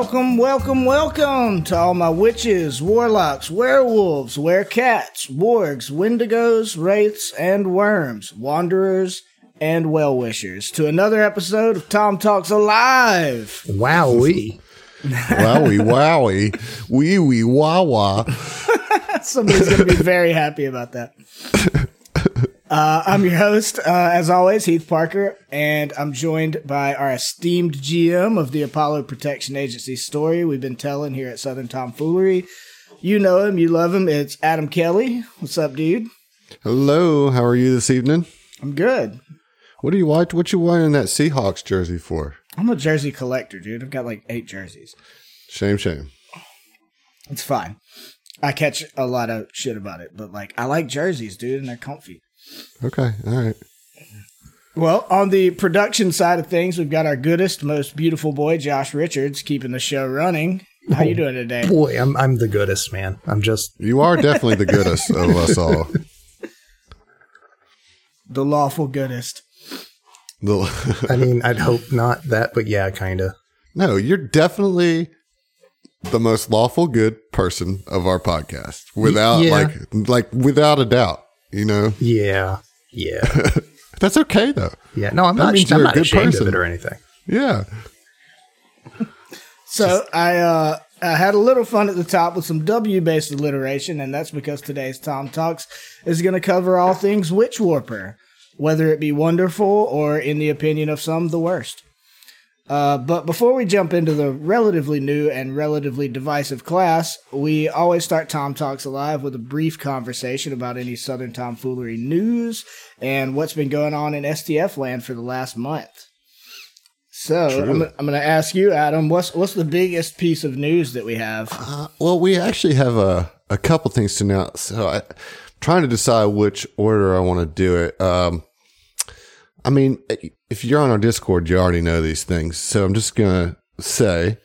Welcome, welcome, welcome to all my witches, warlocks, werewolves, werecats, wargs, wendigos, wraiths, and worms, wanderers, and well wishers to another episode of Tom Talks Alive. Wowee. wowie, wowie, wee wee, wah wah. Somebody's going to be very happy about that. Uh, I'm your host, uh, as always, Heath Parker, and I'm joined by our esteemed GM of the Apollo Protection Agency story we've been telling here at Southern Tomfoolery. You know him, you love him. It's Adam Kelly. What's up, dude? Hello, how are you this evening? I'm good. What are you what what you wearing that Seahawks jersey for? I'm a jersey collector, dude. I've got like eight jerseys. Shame, shame. It's fine. I catch a lot of shit about it, but like I like jerseys, dude, and they're comfy. Okay, all right. Well, on the production side of things, we've got our goodest, most beautiful boy, Josh Richards, keeping the show running. How you oh, doing today? Boy, I'm I'm the goodest man. I'm just You are definitely the goodest of us all. The lawful goodest. The- I mean, I'd hope not that, but yeah, kinda. no, you're definitely the most lawful good person of our podcast, without yeah. like like without a doubt. You know, Yeah. Yeah. that's okay though. Yeah. No, I'm That not means I'm you're a not good ashamed person. of it or anything. Yeah. So I uh I had a little fun at the top with some W based alliteration, and that's because today's Tom Talks is going to cover all things Witch Warper, whether it be wonderful or, in the opinion of some, the worst. Uh, but before we jump into the relatively new and relatively divisive class, we always start Tom Talks Alive with a brief conversation about any Southern tomfoolery news and what's been going on in STF land for the last month. So I'm, I'm going to ask you, Adam, what's what's the biggest piece of news that we have? Uh, well, we actually have a, a couple things to announce. So I, am trying to decide which order I want to do it. Um, I mean, if you're on our Discord, you already know these things. So I'm just going to say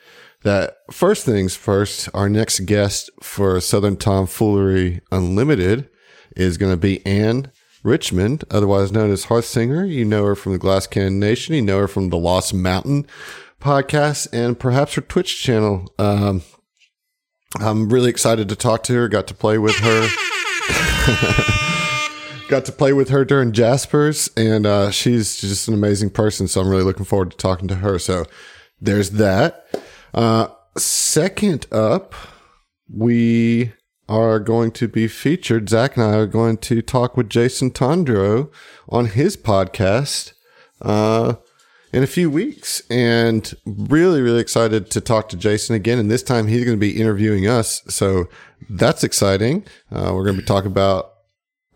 that first things first, our next guest for Southern Tomfoolery Unlimited is going to be Anne Richmond, otherwise known as Hearth Singer. You know her from the Glass Cannon Nation. You know her from the Lost Mountain podcast and perhaps her Twitch channel. Um, I'm really excited to talk to her. Got to play with her. Got to play with her during Jaspers, and uh, she's just an amazing person. So I'm really looking forward to talking to her. So there's that. Uh, second up, we are going to be featured. Zach and I are going to talk with Jason Tondro on his podcast. Uh, in a few weeks and really really excited to talk to jason again and this time he's going to be interviewing us so that's exciting uh, we're going to be talking about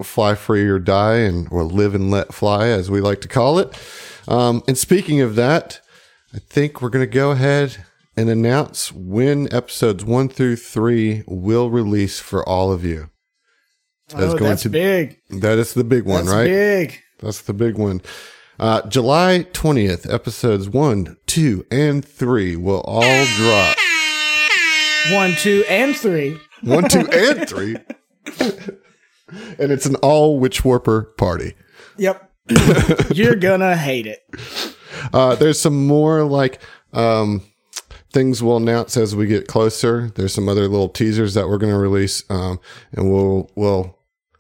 fly free or die and or live and let fly as we like to call it um, and speaking of that i think we're going to go ahead and announce when episodes one through three will release for all of you oh, that's big. that is the big one That's right big. that's the big one. Uh, July 20th, episodes one, two, and three will all drop. One, two, and three. One, two, and three. and it's an all Witch Warper party. Yep. You're gonna hate it. Uh, there's some more like um, things we'll announce as we get closer. There's some other little teasers that we're going to release, um, and we'll we'll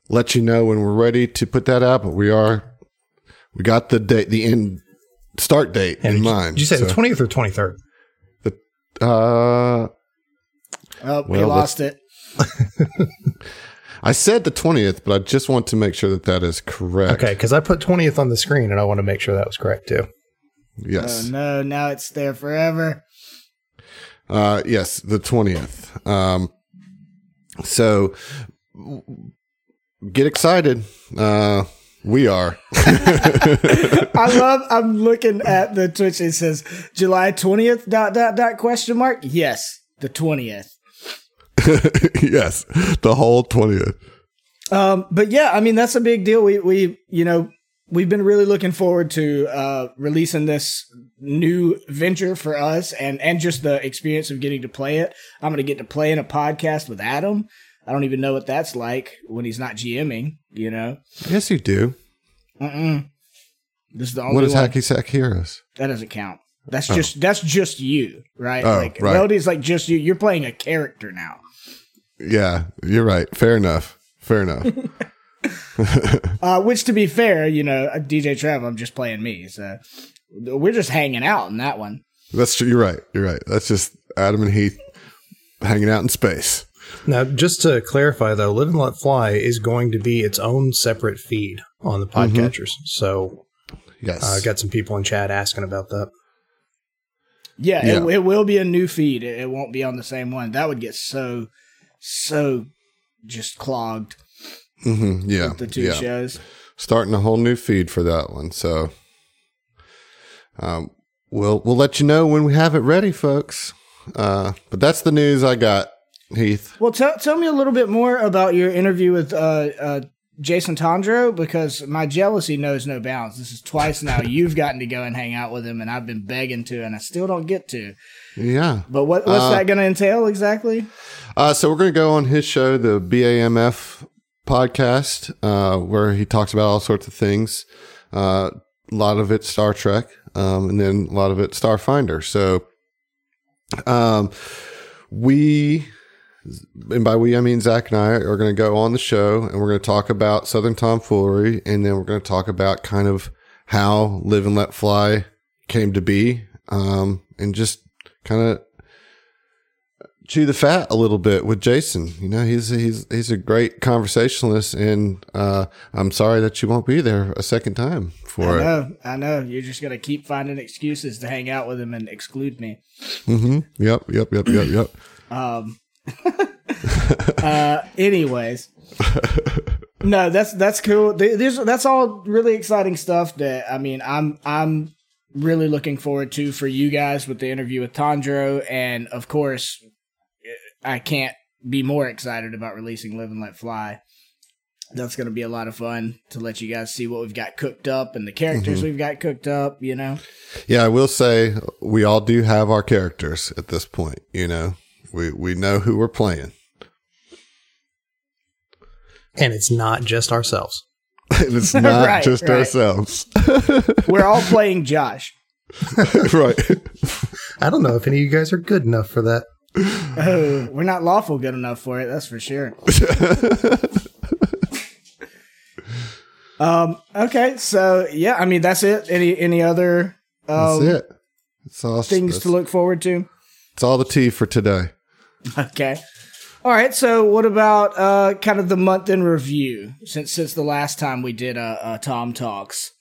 let you know when we're ready to put that out. But we are we got the date, the end start date in did you- mind. Did you say So, the 20th or 23rd? Uh, Oh, we lost it. I said the 20th, but I just want to make sure that that is correct. Okay, because I put 20th on the screen and I want to make sure that was correct too. Yes. Oh no, now it's there forever. Uh, yes, the 20th. Um, so get excited. Uh, we are. I love. I'm looking at the Twitch. It says July twentieth. Dot dot dot question mark. Yes, the twentieth. yes, the whole 20th. Um, but yeah, I mean that's a big deal. We we you know we've been really looking forward to uh, releasing this new venture for us, and and just the experience of getting to play it. I'm gonna get to play in a podcast with Adam. I don't even know what that's like when he's not GMing. You know, Yes, you do. Mm-mm. this is the only What does one Hacky Sack Heroes? that doesn't count. That's just that's just you, right? Oh, like right. Melody's like just you. You're playing a character now. Yeah, you're right. Fair enough. Fair enough. Uh, which, to be fair, you know, uh, DJ Trev, I'm just playing me, so we're just hanging out in that one. That's true. You're right. You're right. That's just Adam and Heath hanging out in space. Now, just to clarify, though, Live and Let Fly is going to be its own separate feed on the podcatchers. So Yes. uh, I got some people in chat asking about that. Yeah, Yeah. It, it will be a new feed. It, it won't be on the same one. That would get so, so just clogged. hmm Yeah. The two yeah. shows. Starting a whole new feed for that one. So, um, we'll we'll let you know when we have it ready, folks. Uh, but that's the news I got, Heath. Well, tell tell me a little bit more about your interview with uh, uh, Jason Tondro because my jealousy knows no bounds. This is twice now you've gotten to go and hang out with him, and I've been begging to, and I still don't get to. Yeah. But what what's Uh, that going to entail exactly? Uh, so we're going to go on his show, the BAMF podcast, uh, where he talks about all sorts of things. Uh, a lot of it Star Trek, um, and then a lot of it Starfinder. So, um, we, and by we I mean Zach and I are going to go on the show, and we're going to talk about Southern tomfoolery, and then we're going to talk about kind of how Live and Let Fly came to be, um, and just kind of chew the fat a little bit with Jason. You know, he's he's he's a great conversationalist, and uh, I'm sorry that you won't be there a second time I for it. I know. You're just going to keep finding excuses to hang out with him and exclude me. hmm Yep, yep, yep, yep, yep. Um. uh. Anyways. No, that's that's cool. Th- There's that's all really exciting stuff. That I mean, I'm I'm really looking forward to for you guys with the interview with Tondro, and of course, I can't be more excited about releasing Live and Let Fly. That's going to be a lot of fun to let you guys see what we've got cooked up and the characters mm-hmm. we've got cooked up. You know, Yeah, I will say we all do have our characters at this point. You know, we we know who we're playing. And it's not just ourselves. and it's not Right, just right. ourselves. we're all playing Josh. right. I don't know if any of you guys are good enough for that. Oh, we're not lawful good enough for it. That's for sure. um. Okay. So yeah, I mean that's it. Any any other That's um, it. It's all things that's, to look forward to? It's all the tea for today. Okay. All right. So what about uh kind of the month in review since since the last time we did uh, uh Tom talks.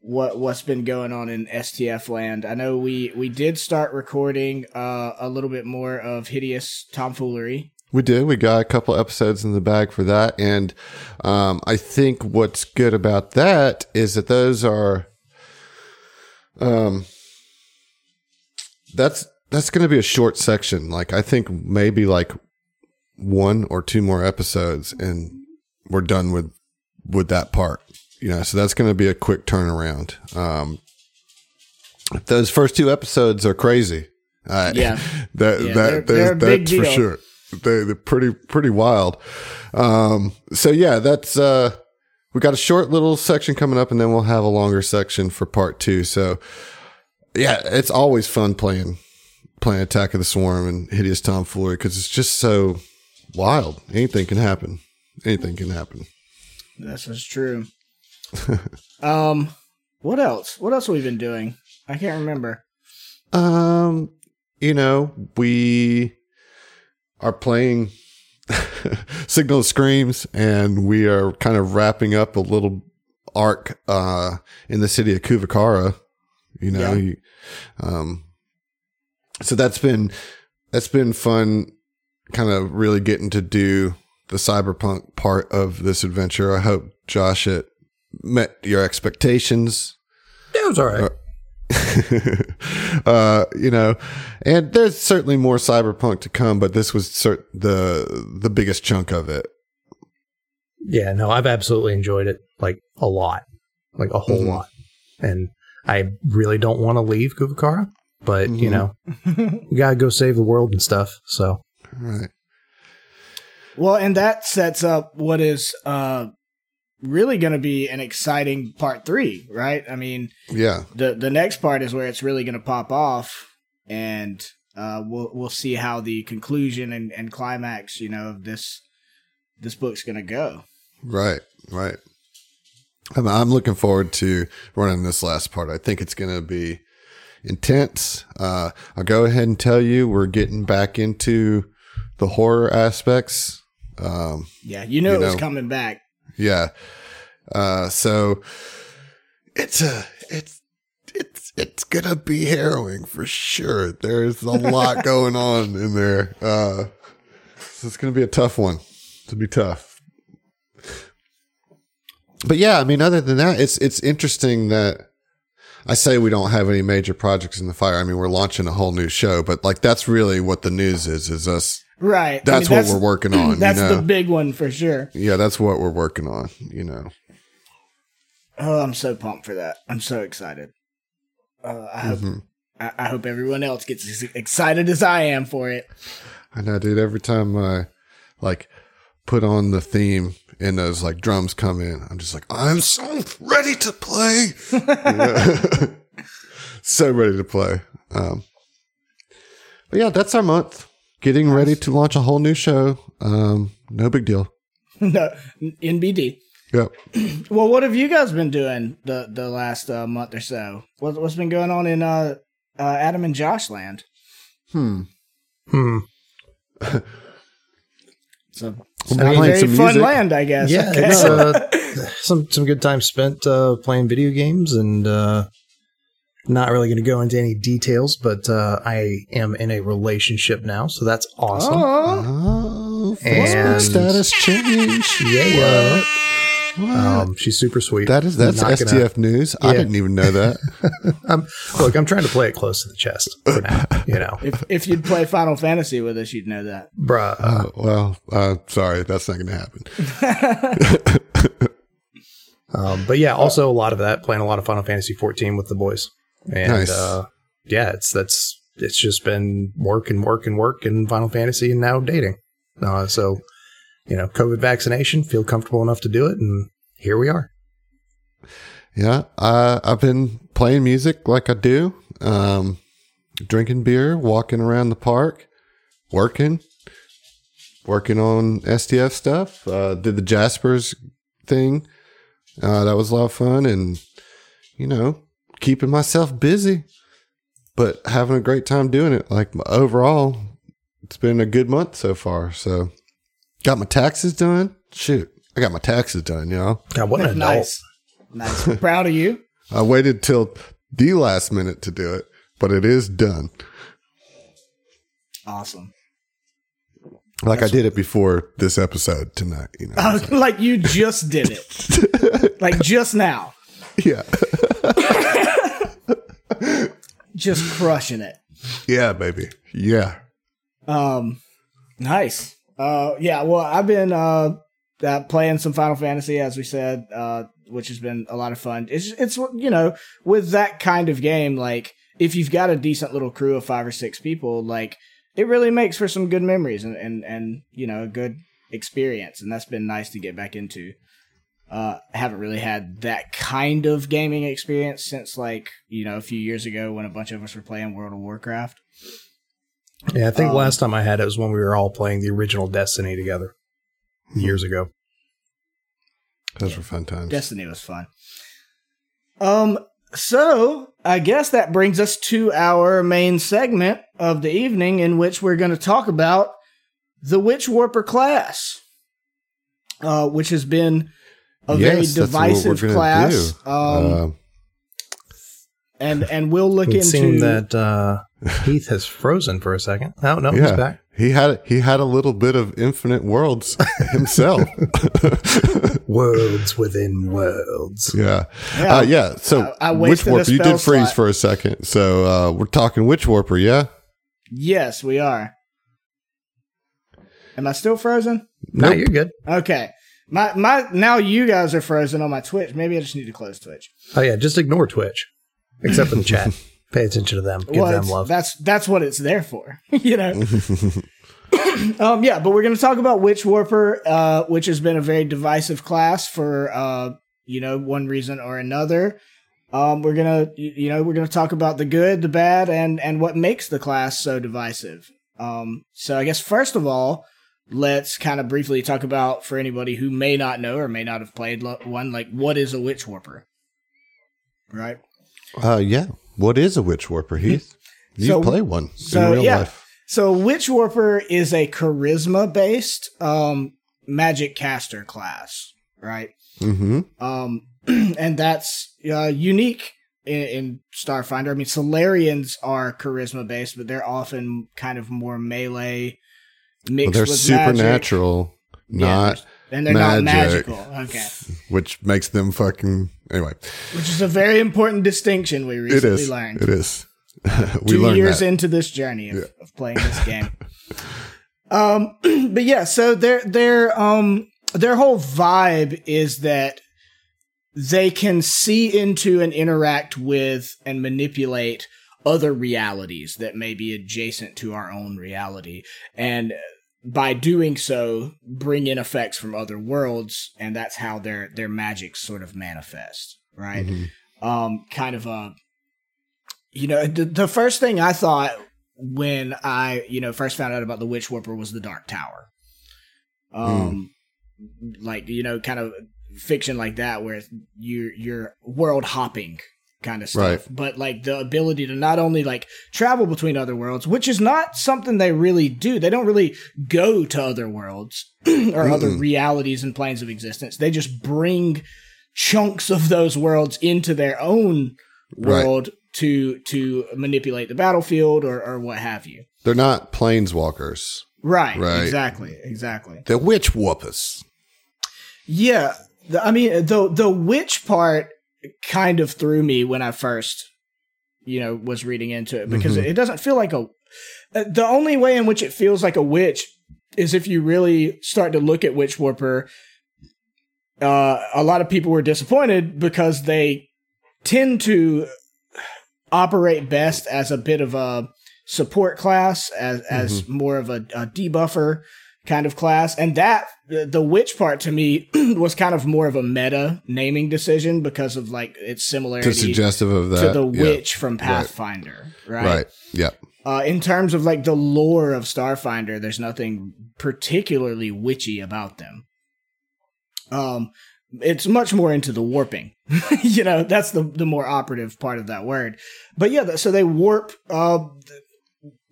What what's been going on in STF land? I know we we did start recording uh a little bit more of hideous tomfoolery. We did. We got a couple episodes in the bag for that, and um, I think what's good about that is that those are, um, that's that's going to be a short section. Like I think maybe like one or two more episodes, and we're done with with that part. You know, so that's going to be a quick turnaround. Um, those first two episodes are crazy. Uh, Yeah. that Yeah, that they're- they're that's for sure. They, they're pretty pretty wild. Um, so yeah, that's uh, we got a short little section coming up, and then we'll have a longer section for part two. So yeah, it's always fun playing playing Attack of the Swarm and Hideous Tomfoolery because it's just so wild. Anything can happen. Anything can happen. This is true. um, what else? What else have we been doing? I can't remember. Um, you know, we are playing Signal Screams and we are kind of wrapping up a little arc uh in the city of Kuvakara. You know, Yeah. you, um so that's been that's been fun kind of really getting to do the cyberpunk part of this adventure. I hope Josh it met your expectations. It was all right. uh, you know, and there's certainly more cyberpunk to come, but this was cert- the the biggest chunk of it. Yeah, no, I've absolutely enjoyed it like a lot, like a whole Mhm. lot. And I really don't want to leave Kuvakara, but you Mhm. know, you gotta go save the world and stuff. So Right. Well, and that sets up what is uh really going to be an exciting part three, right? I mean, Yeah. the the next part is where it's really going to pop off, and uh, we'll we'll see how the conclusion and, and climax, you know, of this this book's going to go. Right, right. I'm, I'm looking forward to running this last part. I think it's going to be intense. Uh, I'll go ahead and tell you we're getting back into the horror aspects. Um, Yeah, you know You it was coming back. Yeah. Uh, so it's a, it's, it's, it's gonna be harrowing for sure. There's a lot going on in there. Uh, so it's gonna be a tough one. To be tough. But yeah, I mean, other than that, it's it's interesting that I say we don't have any major projects in the fire. I mean, we're launching a whole new show, but like that's really what the news is. Is us? Right. I That's mean, what we're working on. That's you know? the big one for sure. yeah, that's what we're working on. You know. Oh, I'm so pumped for that. I'm so excited. Uh, I hope Mhm. I, I hope everyone else gets as excited as I am for it. I know, dude. Every time I like put on the theme and those like drums come in, I'm just like, I'm so ready to play. So ready to play. Um, but yeah, that's our month. Getting ready to launch a whole new show. Um, no big deal. no, NBD. Yep. Well, what have you guys been doing the the last uh, month or so? What, what's been going on in uh, uh, Adam and Josh land? Hmm. Hmm. So Well, very, playing very some fun music. land, I guess. Yeah, Okay. it's uh, some some good time spent uh, playing video games, and uh, not really going to go into any details, but uh, I am in a relationship now, so that's awesome. Oh, Oh, And- Facebook status change. Yeah, What? um, she's super sweet. that is that's Not gonna- STF news. I didn't even know that. I'm, look, I'm trying to play it close to the chest for now. You know, if if you'd play Final Fantasy with us, you'd know that. bruh. uh, Uh, well, uh, sorry, that's not going to happen. Um, but yeah, also a lot of that playing a lot of Final Fantasy 14 with the boys, and Nice. uh, yeah, it's that's it's just been work and work and work and Final Fantasy and now dating. Uh, so you know, COVID vaccination, feel comfortable enough to do it, and here we are. Yeah, uh, I've been playing music like I do, um, drinking beer, walking around the park, working, working on STF stuff. Uh, did the Jaspers thing. Uh, that was a lot of fun, and you know, keeping myself busy, but having a great time doing it. Like overall, it's been a good month so far. So, got my taxes done. Shoot, I got my taxes done, y'all. God, what an adult! nice, nice. Proud of you. I waited till the last minute to do it, but it is done. Awesome. Like I did it before this episode tonight, you know. Like you just did it, like just now, yeah. just crushing it. Yeah, baby. Yeah. Um, nice. Uh, yeah. Well, I've been uh, uh playing some Final Fantasy, as we said, uh, which has been a lot of fun. It's it's you know with that kind of game, like if you've got a decent little crew of five or six people, like it really makes for some good memories and and and you know a good experience, and that's been nice to get back into. Uh, I haven't really had that kind of gaming experience since like you know a few years ago when a bunch of us were playing World of Warcraft. Yeah, I think Um, last time I had it was when we were all playing the original Destiny together years ago. Those were fun times. Destiny was fun. Um, so I guess that brings us to our main segment of the evening, in which we're going to talk about the Witch Warper class, uh, which has been a very Yes, that's what we're divisive class. do. Um, Uh, and and we'll look It into seem that uh, Heath has frozen for a second. Oh no, he's yeah. back. He had he had a little bit of infinite worlds himself. Worlds within worlds. yeah. Yeah. Uh, yeah. So I- I Witch wasted Warper, you did freeze slot. for a second. So uh, we're talking Witch Warper, yeah? yes, we are. Am I still frozen? No, Nope. you're good. Okay. My my now you guys are frozen on my Twitch. Maybe I just need to close Twitch. Oh yeah, just ignore Twitch, except for the chat. Pay attention to them. Give Well, them love. That's that's what it's there for. you know. um, yeah, but we're going to talk about Witch Warper, uh, which has been a very divisive class for, uh, you know, one reason or another. Um, we're gonna, you know, we're gonna talk about the good, the bad, and and what makes the class so divisive. Um, so I guess first of all, let's kind of briefly talk about for anybody who may not know or may not have played one, like what is a Witch Warper, right? Uh, yeah. What is a witch warper, Heath? You So- play one so, in real yeah. life. So Witch Warper is a charisma based um magic caster class, right? Mm-hmm. Um and that's uh, unique in, in Starfinder. I mean Solarians are charisma based, but they're often kind of more melee Well, they're with magic. supernatural, Yeah, not and they're not magical. Okay. which makes them fucking anyway. Which is a very important distinction we It recently is. learned. It is. we two years that. into this journey of, of playing this game. um, but yeah, so their their um their whole vibe is that they can see into and interact with and manipulate other realities that may be adjacent to our own reality, and by doing so, bring in effects from other worlds, and that's how their their magic sort of manifests, right? Mhm. um, kind of a, you know, the, the first thing I thought when I, you know, first found out about the Witch Warper was the Dark Tower. Um, like you know, kind of fiction like that where you're you're world hopping kind of stuff, Right. but like the ability to not only like travel between other worlds, which is not something they really do. They don't really go to other worlds or other Mm-mm. realities and planes of existence. They just bring chunks of those worlds into their own Right. world to to manipulate the battlefield or or what have you. They're not planeswalkers. Right. Right. Exactly. Exactly. They're witch whoopers. Yeah. The, I mean, the the witch part kind of threw me when I first, you know, was reading into it because Mhm. it doesn't feel like a. uh, The only way in which it feels like a witch is if you really start to look at Witch Warper. Uh, a lot of people were disappointed because they tend to operate best as a bit of a support class, as as more of a, a debuffer kind of class, and that the, the witch part to me was kind of more of a meta naming decision because of like its similarity To suggestive of that. to the yeah. witch from Pathfinder, right? Right. Yeah. Uh, in terms of like the lore of Starfinder, there's nothing particularly witchy about them. Um, it's much more into the warping. you know, that's the the more operative part of that word. But yeah, so they warp uh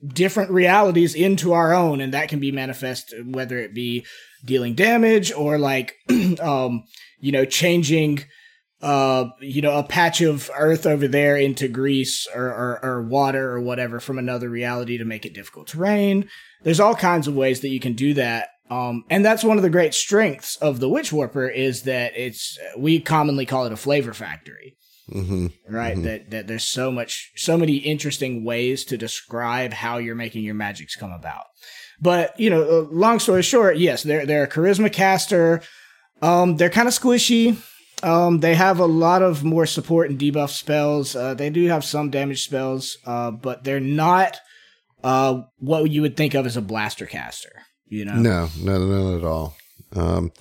different realities into our own, and that can be manifest whether it be dealing damage or like um you know changing uh you know a patch of earth over there into grease or, or or water or whatever from another reality to make it difficult to rain. There's all kinds of ways that you can do that um and that's one of the great strengths of the witch warper is that it's we commonly call it a flavor factory hmm right that that there's so much so many interesting ways to describe how you're making your magics come about. But you know uh, long story short yes they're they're a charisma caster. Um they're kind of squishy. Um they have a lot of more support and debuff spells. Uh they do have some damage spells uh but they're not uh what you would think of as a blaster caster you know? No, no, no, not at all. Um,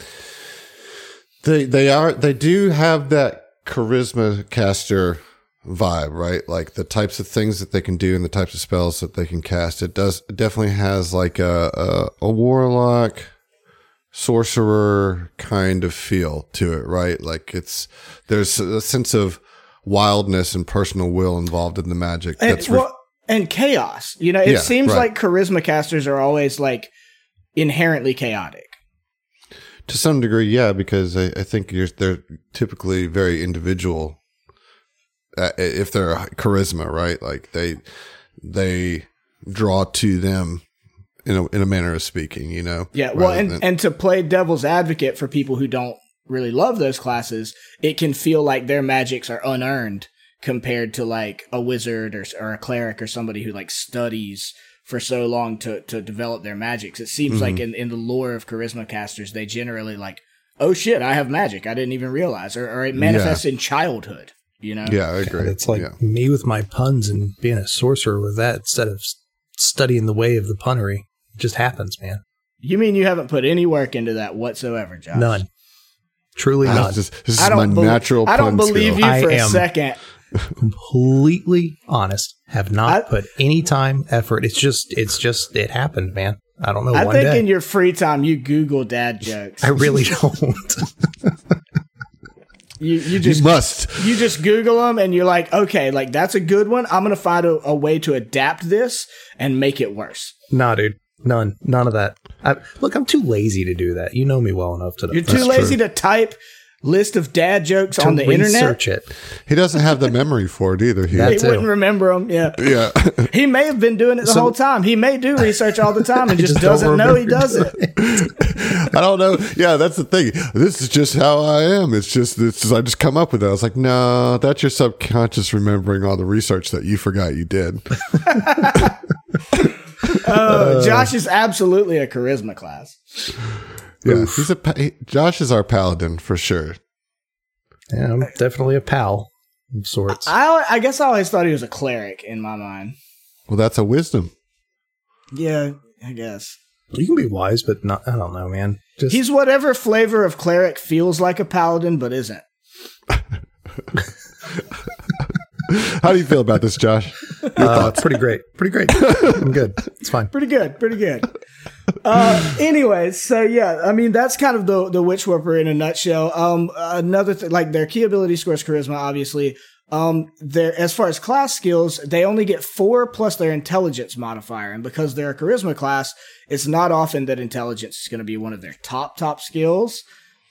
they they are they do have that charisma caster vibe, right? Like the types of things that they can do and the types of spells that they can cast. It does it definitely has like a a, a warlock sorcerer kind of feel to it, right? Like it's there's a sense of wildness and personal will involved in the magic. and, That's re- well, and chaos you know it Yeah, seems right. like charisma casters are always like inherently chaotic To some degree, yeah, because I, I think you're, they're typically very individual. Uh, if they're charisma, right? Like they they draw to them in a in a manner of speaking, you know. Yeah, well, and, than- and to play devil's advocate for people who don't really love those classes, it can feel like their magics are unearned compared to like a wizard or, or a cleric or somebody who like studies for so long to, to develop their magics. It seems Mm-hmm. like in, in the lore of charisma casters, they generally like, oh shit, I have magic. I didn't even realize. Or, or it manifests in childhood, you know? yeah, I agree. It's like yeah. me with my puns and being a sorcerer with that instead of studying the way of the punnery. It just happens, man. You mean you haven't put any work into that whatsoever, Josh? None. Truly That's none. just- this is I don't, bel- natural. I don't pun believe skill. you for a am- second. Completely honest. Have not I- put any time, effort. It's just, it's just, it happened, man. I don't know. I one think day. in your free time you Google dad jokes. I really don't. you you You just must. you just Google them and you're like, okay, like that's a good one. I'm gonna find a, a way to adapt this and make it worse. nah, dude. None. None of that. I, look, I'm too lazy to do that. You know me well enough to know. You're too lazy true. to type list of dad jokes on the internet. it. He doesn't have the memory for it either. He, He too. wouldn't remember them. Yeah, yeah. he may have been doing it the whole time. He may do research all the time and just, just don't doesn't know he remember does it. I don't know. Yeah, that's the thing. This is just how I am. It's just this. Is, I just come up with it. I was like, no, that's your subconscious remembering all the research that you forgot you did. Uh, Josh is absolutely a charisma class. Yeah, he's a pa- he, Josh is our paladin for sure. Yeah, I'm definitely a pal of sorts. I I guess I always thought he was a cleric in my mind. Well, that's a wisdom. Yeah, I guess. You can be wise, but not. I don't know, man. Just He's whatever flavor of cleric feels like a paladin but isn't. How do you feel about this, Josh? Your uh, pretty great. Pretty great. I'm good. It's fine. Pretty good, pretty good. uh, anyways, so yeah, I mean that's kind of the the witch warper in a nutshell. Um, another thing, like their key ability scores charisma, obviously. Um, their as far as class skills, they only get four plus their intelligence modifier, and because they're a charisma class, it's not often that intelligence is going to be one of their top top skills.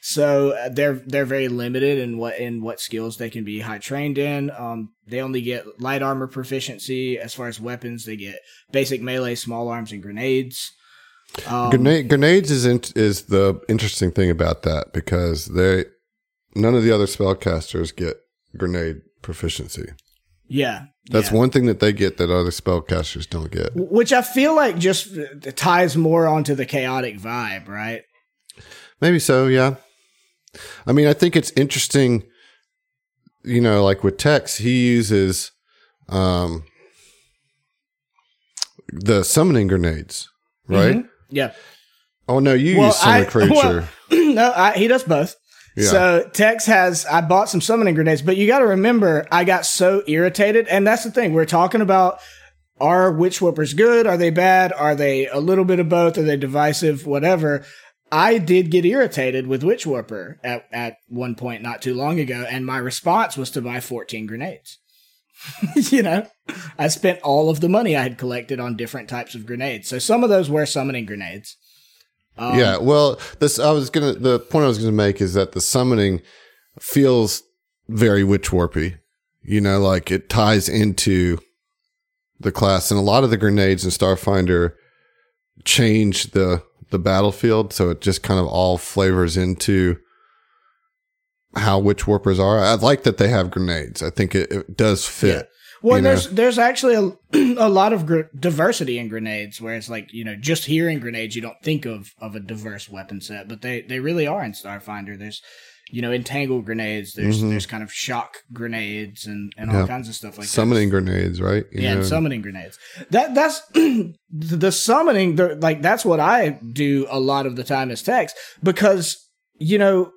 So uh, they're they're very limited in what in what skills they can be high trained in. Um, they only get light armor proficiency as far as weapons. They get basic melee, small arms, and grenades. Um, Grenade, grenades is in, is the interesting thing about that because they none of the other spellcasters get grenade proficiency. yeah, That's yeah. one thing that they get that other spellcasters don't get. Which I feel like just uh, ties more onto the chaotic vibe, right? Maybe so, yeah. I mean, I think it's interesting. You know, like with Tex, he uses um, the summoning grenades, right? Yeah. Oh no, you Well, use summon I- creature. well, no, I, he does both. Yeah. So Tex has I bought some summoning grenades, but you got to remember I got so irritated, and that's the thing we're talking about. Are witch warpers good? Are they bad? Are they a little bit of both? Are they divisive? Whatever. I did get irritated with Witch Warper at, at one point not too long ago, and my response was to buy 14 grenades. you know, I spent all of the money I had collected on different types of grenades. So some of those were summoning grenades. Um, yeah, well, this I was gonna. The point I was gonna make is that the summoning feels very witch warpy. You know, like it ties into the class, and a lot of the grenades in Starfinder change the the battlefield, so it just kind of all flavors into how witch warpers are. I like that they have grenades. I think it, it does fit. Well, you know? there's there's actually a, a lot of gr- diversity in grenades, where it's like you know just hearing grenades, you don't think of of a diverse weapon set, but they they really are in Starfinder. There's you know entangle grenades, there's Mhm. there's kind of shock grenades and and all Yeah. kinds of stuff like Summoning that. grenades, right? You Yeah, and summoning grenades. That that's the the summoning. The, like that's what I do a lot of the time as Tex because you know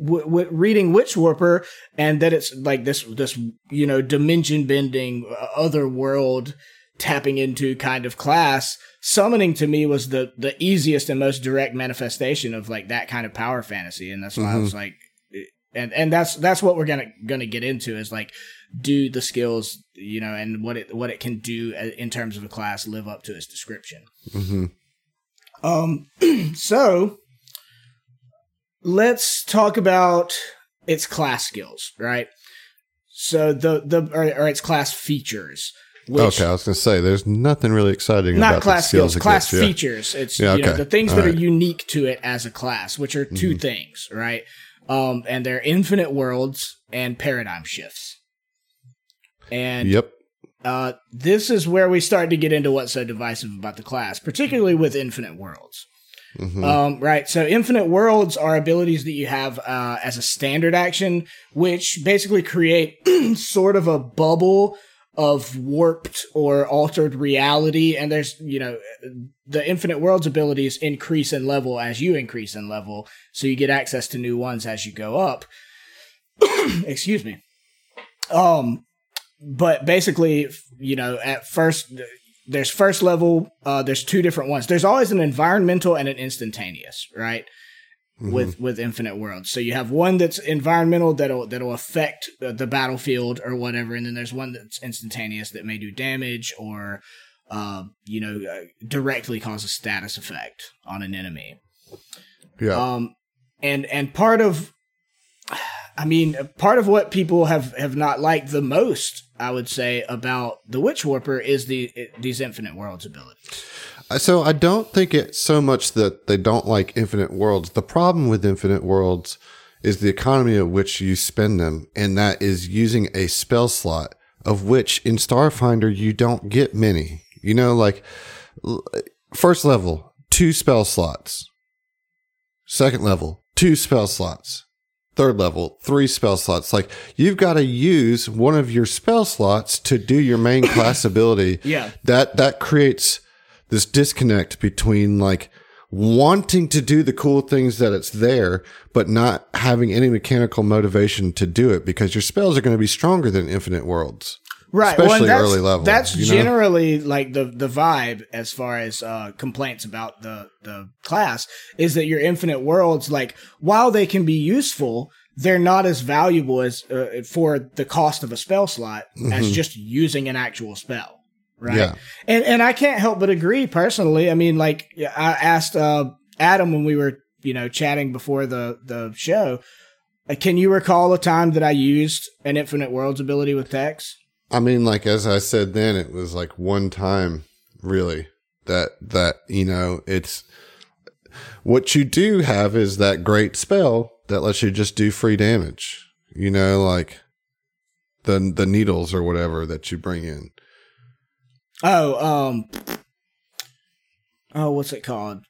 w- w- reading Witch Warper and that it's like this this you know dimension bending uh, other world tapping into kind of class summoning to me was the the easiest and most direct manifestation of like that kind of power fantasy and that's why I was like and and that's that's what we're gonna gonna get into is like do the skills you know and what it what it can do uh, in terms of a class live up to its description Mhm. um, so let's talk about its class skills, right? So the the or, or its class features. Which, okay, I was gonna say there's nothing really exciting not about class the skills. skills, class gets, yeah. features. It's Yeah, you know the things All that right. are unique to it as a class, which are 2 Mm-hmm. things, right? Um, and they're infinite worlds and paradigm shifts. And Yep. uh, this is where we start to get into what's so divisive about the class, particularly with infinite worlds. Mhm. Um, right. So infinite worlds are abilities that you have uh, as a standard action, which basically create sort of a bubble of warped or altered reality. And there's, you know, the infinite worlds abilities increase in level as you increase in level. So you get access to new ones as you go up. Excuse me. Um, but basically, you know, at first, there's first level, uh, there's two different ones. There's always an environmental and an instantaneous, right? Mm-hmm. with with Infinite Worlds. So you have one that's environmental that'll that'll affect the, the battlefield or whatever, and then there's one that's instantaneous that may do damage or uh, you know uh, directly cause a status effect on an enemy. Yeah. Um, and and part of, I mean, part of what people have have not liked the most, I would say, about the Witch Warper is the these Infinite Worlds abilities. So I don't think it's so much that they don't like infinite worlds. The problem with infinite worlds is the economy at which you spend them, and that is using a spell slot of which in Starfinder you don't get many. You know, like first level, two spell slots. Second level, two spell slots. Third level, three spell slots. Like you've got to use one of your spell slots to do your main class ability. Yeah. That that creates this disconnect between like wanting to do the cool things that it's there, but not having any mechanical motivation to do it because your spells are going to be stronger than infinite worlds. Right especially well, that's, early level, that's you know? generally like the the vibe as far as uh complaints about the the class is that your infinite worlds like while they can be useful they're not as valuable as uh, for the cost of a spell slot as just using an actual spell right Yeah. and and i can't help but agree personally i mean like i asked uh adam when we were you know chatting before the the show can you recall a time that i used an infinite worlds ability with tex I mean, like as I said then, it was like one time really that that you know it's what you do have is that great spell that lets you just do free damage. You know, like the the needles or whatever that you bring in. Oh, um, oh, what's it called?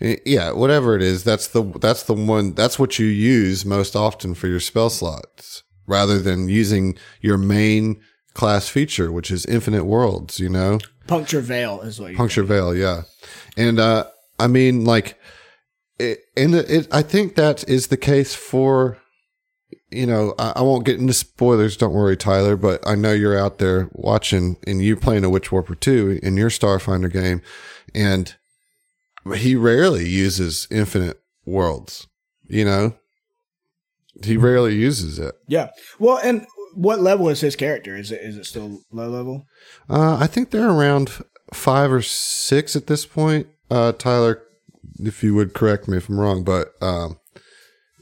Yeah, whatever it is, that's the that's the one that's what you use most often for your spell slots, rather than using your main class feature, which is infinite worlds. You know, Puncture veil is what you. puncture veil, yeah, and uh, I mean, like, it, and it, I think that is the case for. You know, I, I won't get into spoilers. Don't worry, Tyler. But I know you're out there watching, and you playing a Witch Warper 2 in your Starfinder game, and he rarely uses infinite worlds. You know, he rarely uses it. Yeah. Well, and what level is his character? Is it is it still low level? Uh, I think they're around five or six at this point. Uh, Tyler, if you would correct me if I'm wrong, but um,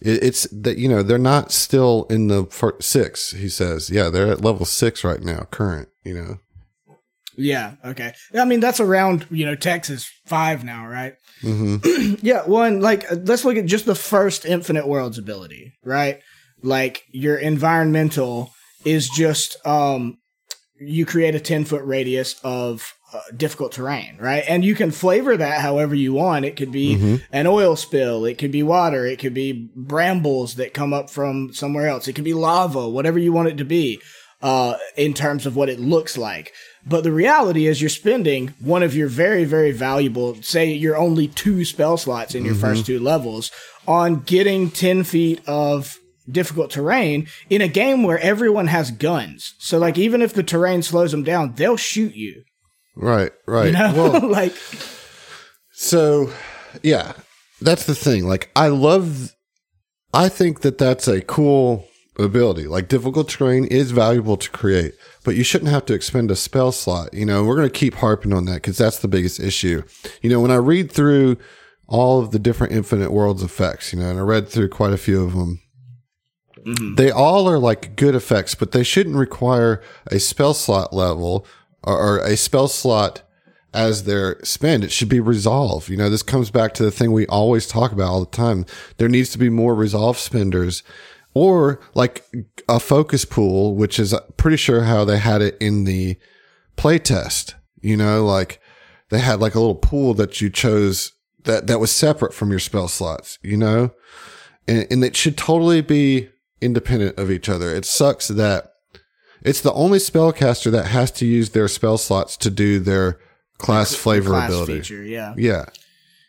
it, it's that you know they're not still in the six. He says, yeah, they're at level six right now, current. You know, Yeah. Okay. I mean, that's around you know Texas five now, right? Hmm Yeah. One like uh, let's look at just the first Infinite Worlds ability, right? Like your environmental is just um you create a 10 foot radius of uh, difficult terrain, right? And you can flavor that however you want. It could be an oil spill, it could be water, it could be brambles that come up from somewhere else, it could be lava, whatever you want it to be, uh, in terms of what it looks like. But the reality is, you're spending one of your very, very valuable, say you're only two spell slots in your mm-hmm. first two levels, on getting 10 feet of difficult terrain in a game where everyone has guns. So, like, even if the terrain slows them down, they'll shoot you. right, right. You know? Well, like, So, yeah, that's the thing. Like, I love, I think that that's a cool ability. Like, difficult terrain is valuable to create, but you shouldn't have to expend a spell slot. You know, we're going to keep harping on that because that's the biggest issue. You know, when I read through all of the different infinite worlds effects, you know, and I read through quite a few of them. Mm-hmm. They all are like good effects, but they shouldn't require a spell slot level or, or a spell slot as their spend. It should be resolve. You know, this comes back to the thing we always talk about all the time. There needs to be more resolve spenders or like a focus pool, which is pretty sure how they had it in the playtest. You know, like they had like a little pool that you chose that, that was separate from your spell slots, you know? And, and it should totally be independent of each other. It sucks that It's the only spellcaster that has to use their spell slots to do their class flavor class ability. feature. Yeah, Yeah.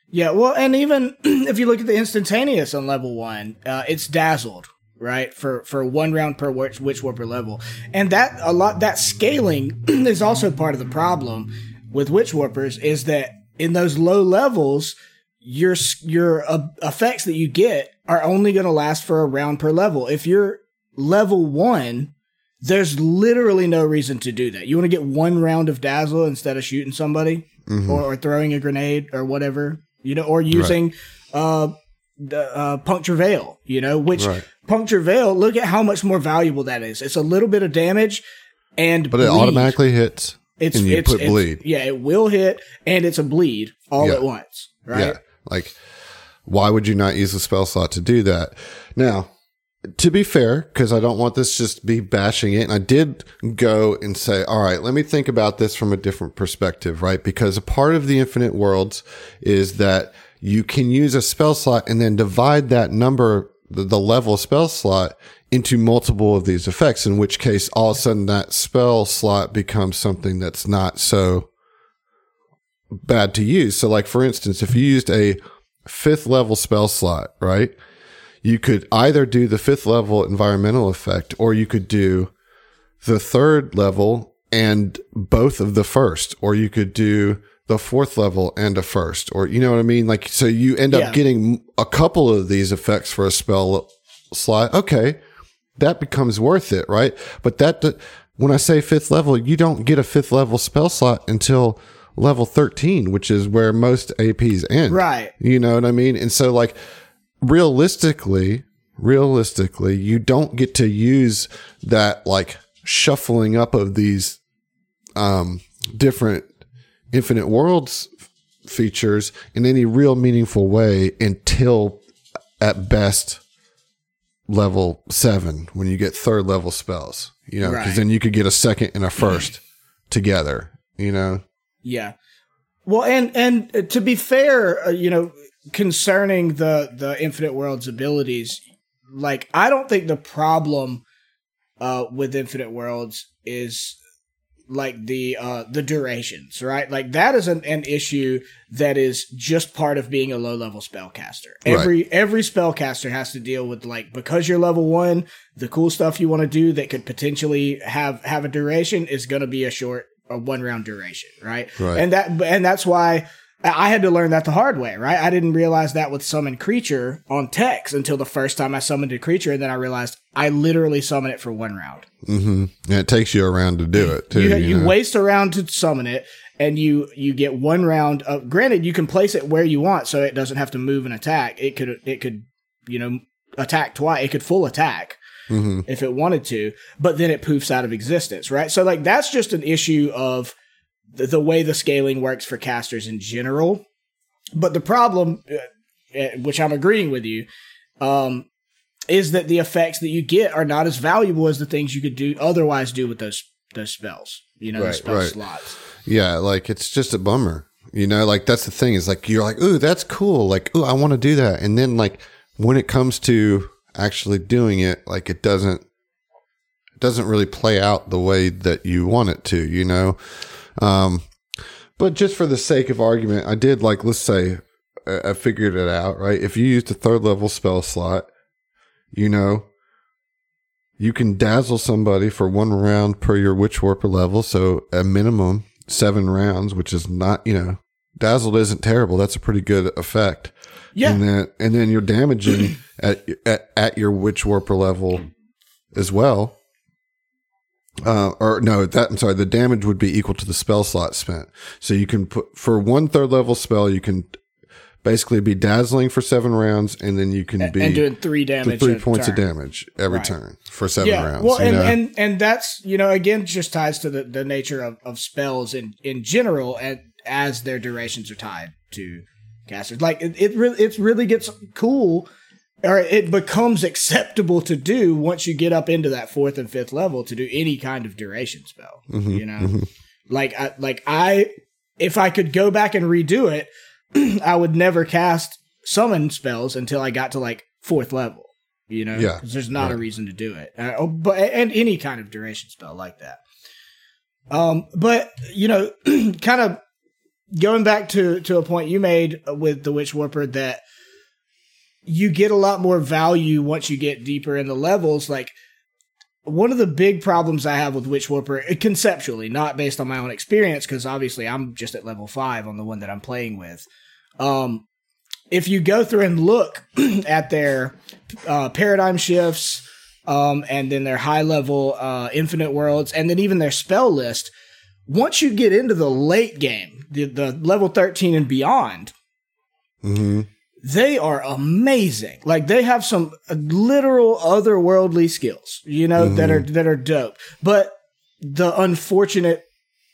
yeah. Well, and even if you look at the instantaneous on level one, uh, it's dazzled right for for one round per witch, witch warper level, and that a lot that scaling is also part of the problem with witch warpers is that in those low levels, your your uh, effects that you get are only going to last for a round per level. If you're level one, there's literally no reason to do that. You want to get one round of dazzle instead of shooting somebody Mm-hmm. or, or throwing a grenade or whatever, you know, or using uh the uh, puncture veil, you know, which Right. Puncture veil. Look at how much more valuable that is. It's a little bit of damage, and But it automatically hits it's and you it's, put it's- bleed. Yeah, it will hit, and it's a bleed all Yeah. at once, right? Yeah. Like, why would you not use a spell slot to do that? Now, to be fair, because I don't want this just to be bashing it, and I did go and say, all right, let me think about this from a different perspective, right? Because a part of the infinite worlds is that you can use a spell slot and then divide that number, the, the level spell slot into multiple of these effects, in which case all of a sudden that spell slot becomes something that's not so bad to use. So like for instance, if you used a fifth level spell slot, right? You could either do the fifth level environmental effect or you could do the third level and both of the first, or you could do the fourth level and a first, or you know what I mean? Like, so you end up Yeah. getting a couple of these effects for a spell slot. Okay. That becomes worth it, right? But that, when I say fifth level, you don't get a fifth level spell slot until level 13, which is where most APs end. Right. You know what I mean? And so like realistically, realistically, you don't get to use that like shuffling up of these um different infinite worlds features in any real meaningful way until at best level 7 when you get third level spells, you know, cuz Right. then you could get a second and a first together, you know. Yeah. Well, and and uh, to be fair, uh, you know, concerning the the Infinite Worlds abilities, like I don't think the problem uh with Infinite Worlds is like the uh the durations, right? Like that is an, an issue that is just part of being a low level spellcaster. Right. Every every spellcaster has to deal with like because you're level 1, the cool stuff you want to do that could potentially have have a duration is going to be a short a one round duration, right? Right. And that and that's why I had to learn that the hard way, right? I didn't realize that with summon creature on Tex until the first time I summoned a creature, and then I realized I literally summon it for one round. Mm-hmm. And it takes you around to do it too. You, You, you know? waste a round to summon it, and you you get one round of. Granted, you can place it where you want, so it doesn't have to move and attack. It could it could you know attack twice. It could full attack Mhm. if it wanted to, but then it poofs out of existence, right? So like that's just an issue of the, the way the scaling works for casters in general. But the problem, uh, uh, which I'm agreeing with you, um, is that the effects that you get are not as valuable as the things you could do otherwise do with those those spells. You know, Right, the spell right. slots. Yeah, like it's just a bummer. You know, like that's the thing is like you're like, ooh, that's cool. Like, ooh, I want to do that. And then like when it comes to actually doing it, like it doesn't it doesn't really play out the way that you want it to, you know? Um but just for the sake of argument, I did like let's say I figured it out, right? If you used a third level spell slot, you know, you can dazzle somebody for one round per your witch warper level, so a minimum seven rounds, which is not, you know, dazzled isn't terrible. That's a pretty good effect. Yeah, And then and then you're damaging at at, at your witch warper level as well. Uh, or no, that I'm sorry. The damage would be equal to the spell slot spent. So you can put for one third level spell, you can basically be dazzling for seven rounds, and then you can be and doing three damage, three points turn. of damage every Right. turn for seven yeah, rounds. Well, you and, know? and and that's you know again just ties to the, the nature of, of spells in in general, and as their durations are tied to casters. Like it, it really it really gets cool, or it becomes acceptable to do once you get up into that fourth and fifth level to do any kind of duration spell. Mm-hmm, You know, like I like I if I could go back and redo it, I would never cast summon spells until I got to like fourth level. You know, Yeah, there's not a reason to do it. Uh, oh, but and any kind of duration spell like that. Um, but you know, kind of going back to to a point you made with the Witch Warper that you get a lot more value once you get deeper in the levels. Like one of the big problems I have with Witch Warper, uh, conceptually, not based on my own experience, because obviously I'm just at level five on the one that I'm playing with. Um, if you go through and look at their uh, paradigm shifts, um, and then their high level uh, infinite worlds, and then even their spell list, once you get into the late game, the, the level 13 and beyond, hmm they are amazing. Like they have some literal otherworldly skills, you know, that mm-hmm. are that are dope. But the unfortunate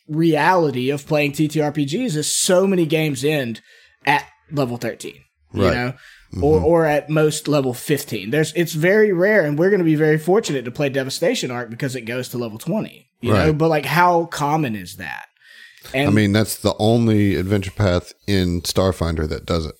reality of playing TTRPGs is so many games end at level 13, you Right. know, mm-hmm. or or at most level 15. There's it's very rare and we're going to be very fortunate to play Devastation Arc because it goes to level 20, you know, but like how common is that? And I mean, that's the only adventure path in Starfinder that does it.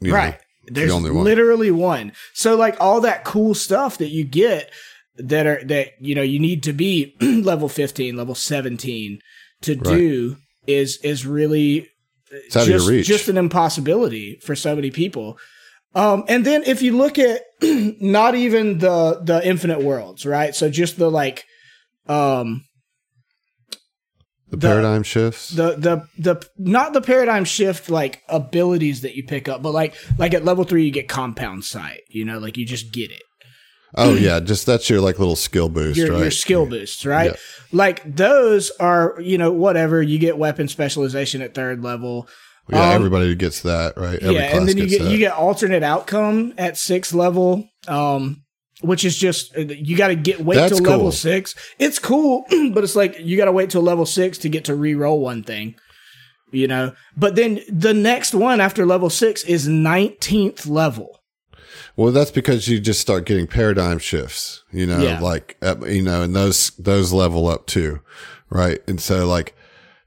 You know? right. There's only one. literally one. So like all that cool stuff that you get that are that you know you need to be level 15, level 17 to do is is really It's out of just, just an impossibility for so many people. Um, and then if you look at not even the the infinite worlds, right? So just the like um the, the- paradigm shifts. the the the not the paradigm shift like abilities that you pick up, but like like at level three you get compound sight. You know, like you just get it. oh yeah, just that's your like little skill boost, Your right? your skill boosts, right? Yeah. Like those are you know whatever you get weapon specialization at third level. yeah, Um, everybody gets that, right? Every yeah, and then you get that. you get alternate outcome at sixth level. Um, which is just uh, you got to get wait That's till level six. It's cool, but it's like you got to wait till level six to get to re-roll one thing, you know. But then the next one after level six is nineteenth level. Well, that's because you just start getting paradigm shifts, you know, Yeah. like, uh, you know, and those, those level up too. Right. And so like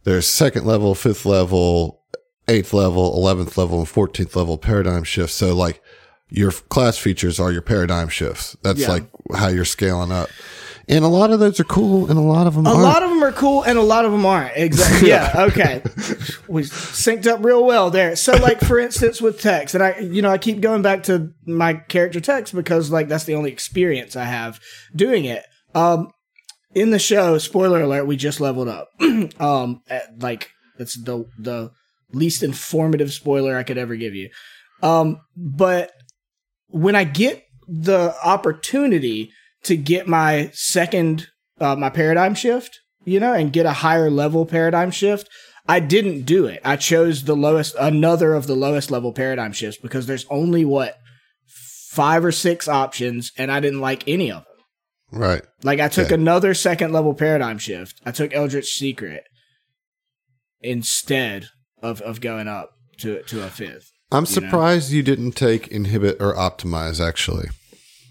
there's second level, fifth level, eighth level, 11th level and 14th level paradigm shifts. So like your class features are your paradigm shifts. That's Yeah. like how you're scaling up. And a lot of those are cool and a lot of them A aren't. lot of them are cool, and a lot of them aren't. Exactly. Yeah. Okay. we synced up real well there. So, like for instance, with Tex, and I, you know, I keep going back to my character Tex because, like, that's the only experience I have doing it. Um, in the show, spoiler alert, we just leveled up. um, at, like that's the the least informative spoiler I could ever give you. Um, but when I get the opportunity to get my second uh, my paradigm shift, you know, and get a higher level paradigm shift, I didn't do it. I chose the lowest, another of the lowest level paradigm shifts because there's only what five or six options, and I didn't like any of them. Right. Like I took Okay. another second level paradigm shift. I took Eldritch Secret instead of of going up to to a fifth. I'm know? surprised you didn't take inhibit or optimize actually.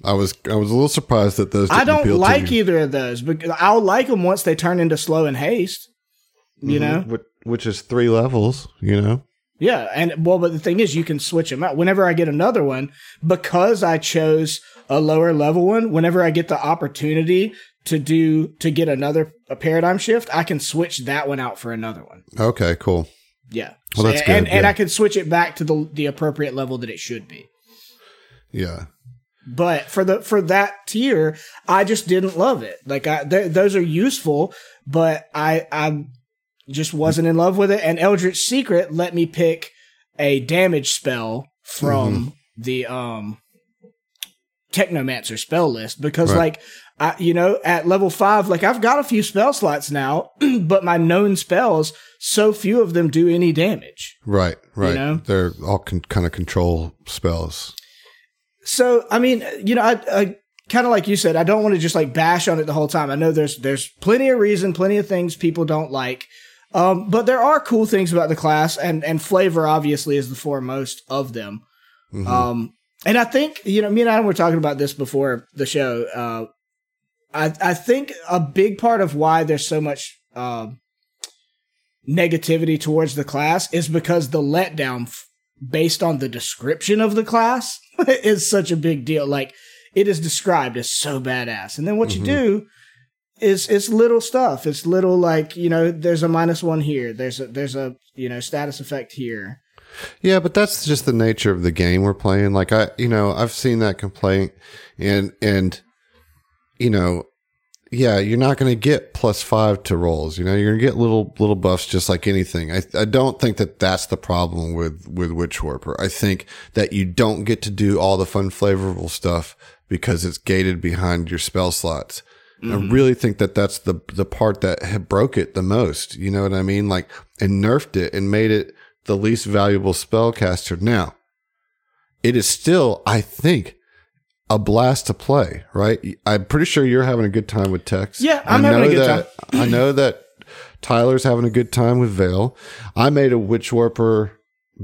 I was, I was a little surprised that those I didn't don't appeal like to you. either of those, but I'll like them once they turn into slow and haste. You mm-hmm. know, Which, which is three levels, you know? yeah, and well, but the thing is, you can switch them out whenever I get another one because I chose a lower level one. Whenever I get the opportunity to do to get another a paradigm shift, I can switch that one out for another one. Okay, cool. Yeah, Well, that's good, and yeah. I can switch it back to the the appropriate level that it should be. Yeah. But for the for that tier, I just didn't love it. Like I, th- those are useful, but I I just wasn't in love with it. And Eldritch Secret let me pick a damage spell from Mm-hmm. the um Technomancer spell list because Right. like I you know at level five like I've got a few spell slots now, but my known spells so few of them do any damage. Right, right. know? They're all con- kind of control spells. So I mean, you know, I, I kind of like you said, I don't want to just like bash on it the whole time. I know there's there's plenty of reason, plenty of things people don't like, um, but there are cool things about the class, and and flavor obviously is the foremost of them. Um, and I think you know, me and Adam were talking about this before the show. Uh, I I think a big part of why there's so much. Um, negativity towards the class is because the letdown f- based on the description of the class is such a big deal. Like it is described as so badass. And then what you do is it's little stuff. It's little like you know, there's a minus one here. There's a there's a you know status effect here. Yeah, but that's just the nature of the game we're playing. Like I, you know, I've seen that complaint, and and you know, yeah, you're not going to get plus five to rolls. You know, you're going to get little little buffs just like anything. I I don't think that that's the problem with with Witch Warper. I think that you don't get to do all the fun, flavorful stuff because it's gated behind your spell slots. I mm-hmm. really think that that's the the part that had broke it the most. You know what I mean? Like and nerfed it and made it the least valuable spellcaster. Now, it is still, I think, a blast to play. Right? I'm pretty sure you're having a good time with Tex. Yeah, I'm I having a good that, I know that Tyler's having a good time with Vale. I made a Witch Warper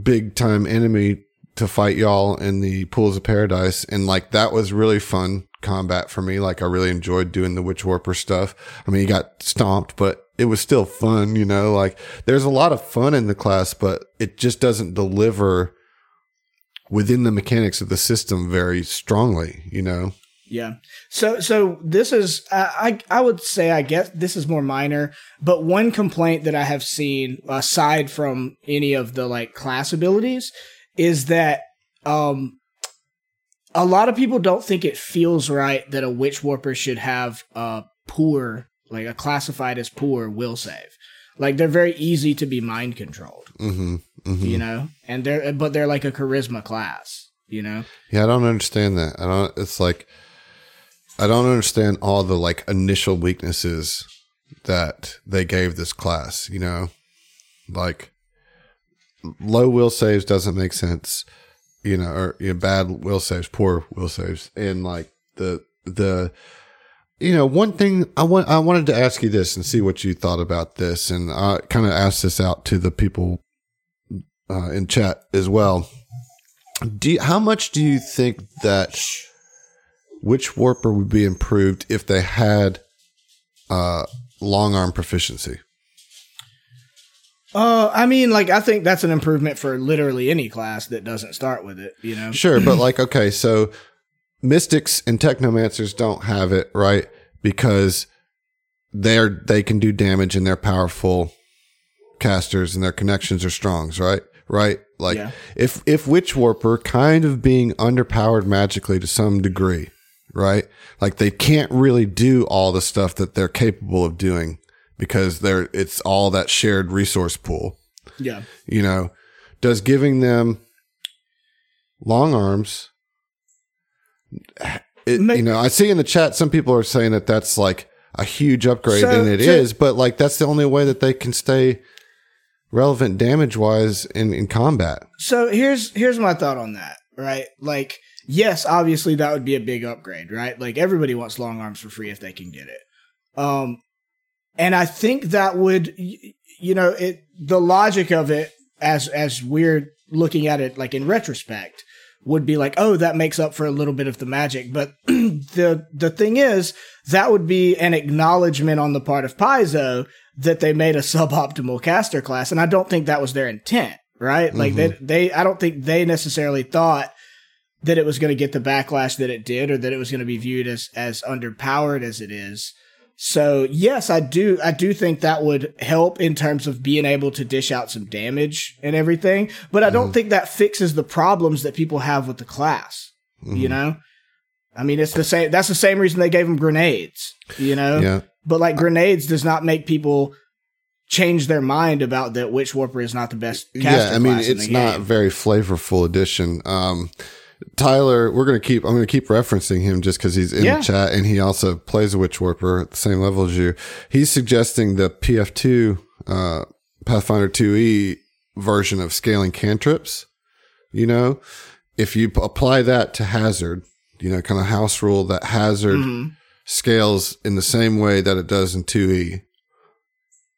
big time enemy to fight y'all in the pools of paradise, and like that was really fun combat for me. Like I really enjoyed doing the Witch Warper stuff. I mean, he got stomped, but it was still fun, you know, like there's a lot of fun in the class, but it just doesn't deliver within the mechanics of the system very strongly, you know? Yeah. So so this is I I I would say I guess this is more minor, but one complaint that I have seen aside from any of the like class abilities is that um a lot of people don't think it feels right that a witch warper should have a poor like a classified as poor will save. Like they're very easy to be mind controlled, Mm-hmm. Mm-hmm. you know? And they're but they're like a charisma class, you know? Yeah, I don't understand that. I don't. It's like I don't understand all the like initial weaknesses that they gave this class. You know, like low will saves doesn't make sense. You know, or you know, bad will saves, poor will saves, and like the the you know one thing I want I wanted to ask you this and see what you thought about this, and I kind of asked this out to the people uh, in chat as well. Do you, how much do you think that witch warper would be improved if they had uh, long arm proficiency? Uh, I mean, like I think that's an improvement for literally any class that doesn't start with it. You know, Sure, but like okay, so mystics and technomancers don't have it right because they're they can do damage and they're powerful casters and their connections are strongs, right? Right? Like Yeah. if if witch warper kind of being underpowered magically to some degree, right? Like they can't really do all the stuff that they're capable of doing because they're it's all that shared resource pool yeah, you know, does giving them long arms. It, you know, I see in the chat some people are saying that that's like a huge upgrade, So, and it is, but like that's the only way that they can stay relevant damage wise in, in combat. So here's here's my thought on that. Right, like yes, obviously that would be a big upgrade, right? Like everybody wants long arms for free if they can get it. Um, and I think that would, you know, it the logic of it as as we're looking at it like in retrospect would be like, oh, that makes up for a little bit of the magic. But the the thing is, that would be an acknowledgement on the part of Paizo that they made a suboptimal caster class, and I don't think that was their intent, right? Like mm-hmm. they they I don't think they necessarily thought that it was going to get the backlash that it did, or that it was going to be viewed as as underpowered as it is. So yes, I do. I do think that would help in terms of being able to dish out some damage and everything. But I don't mm-hmm. think that fixes the problems that people have with the class. You mm-hmm. know, I mean, it's the same. That's the same reason they gave them grenades. You know, Yeah. but like grenades does not make people change their mind about that Witch Warper is not the best. Caster yeah, I mean, it's not very flavorful addition. Um, Tyler, we're gonna keep. I'm gonna keep referencing him just because he's in Yeah. the chat and he also plays a Witch Warper at the same level as you. He's suggesting the PF2 uh, Pathfinder 2e version of scaling cantrips. You know, if you apply that to Hazard, you know, kind of house rule that Hazard Mhm. scales in the same way that it does in 2e.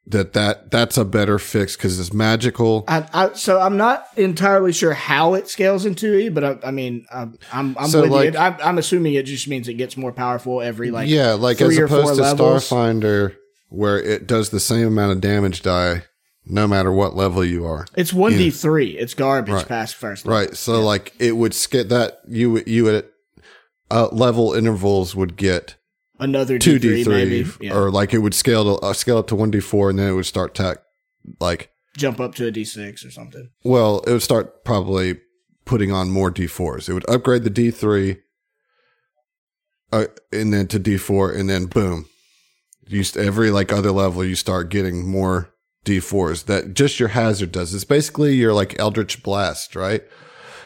That that that's a better fix because it's magical. I, I, so I'm not entirely sure how it scales in 2e, but I, I mean, I'm I'm, I'm So, with like- you. I'm, I'm assuming it just means it gets more powerful every like yeah, like as opposed to levels. Starfinder, where it does the same amount of damage die, no matter what level you are. It's one d three. It's garbage Right. past first. level. Right. So like it would skip that you would- you would uh, level intervals would get Another two D3, D three. Yeah. or like it would scale to uh, scale up to one D four, and then it would start tack like Jump up to a D6 or something. well, it would start probably putting on more D fours. It would upgrade the D three, uh, and then to D four, and then boom, you st- every like other level you start getting more D fours. That just your hazard does. It's basically your like Eldritch Blast, right?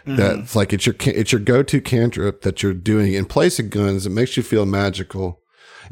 That's like it's your it's your go to cantrip that you're doing in place of guns. It makes you feel magical,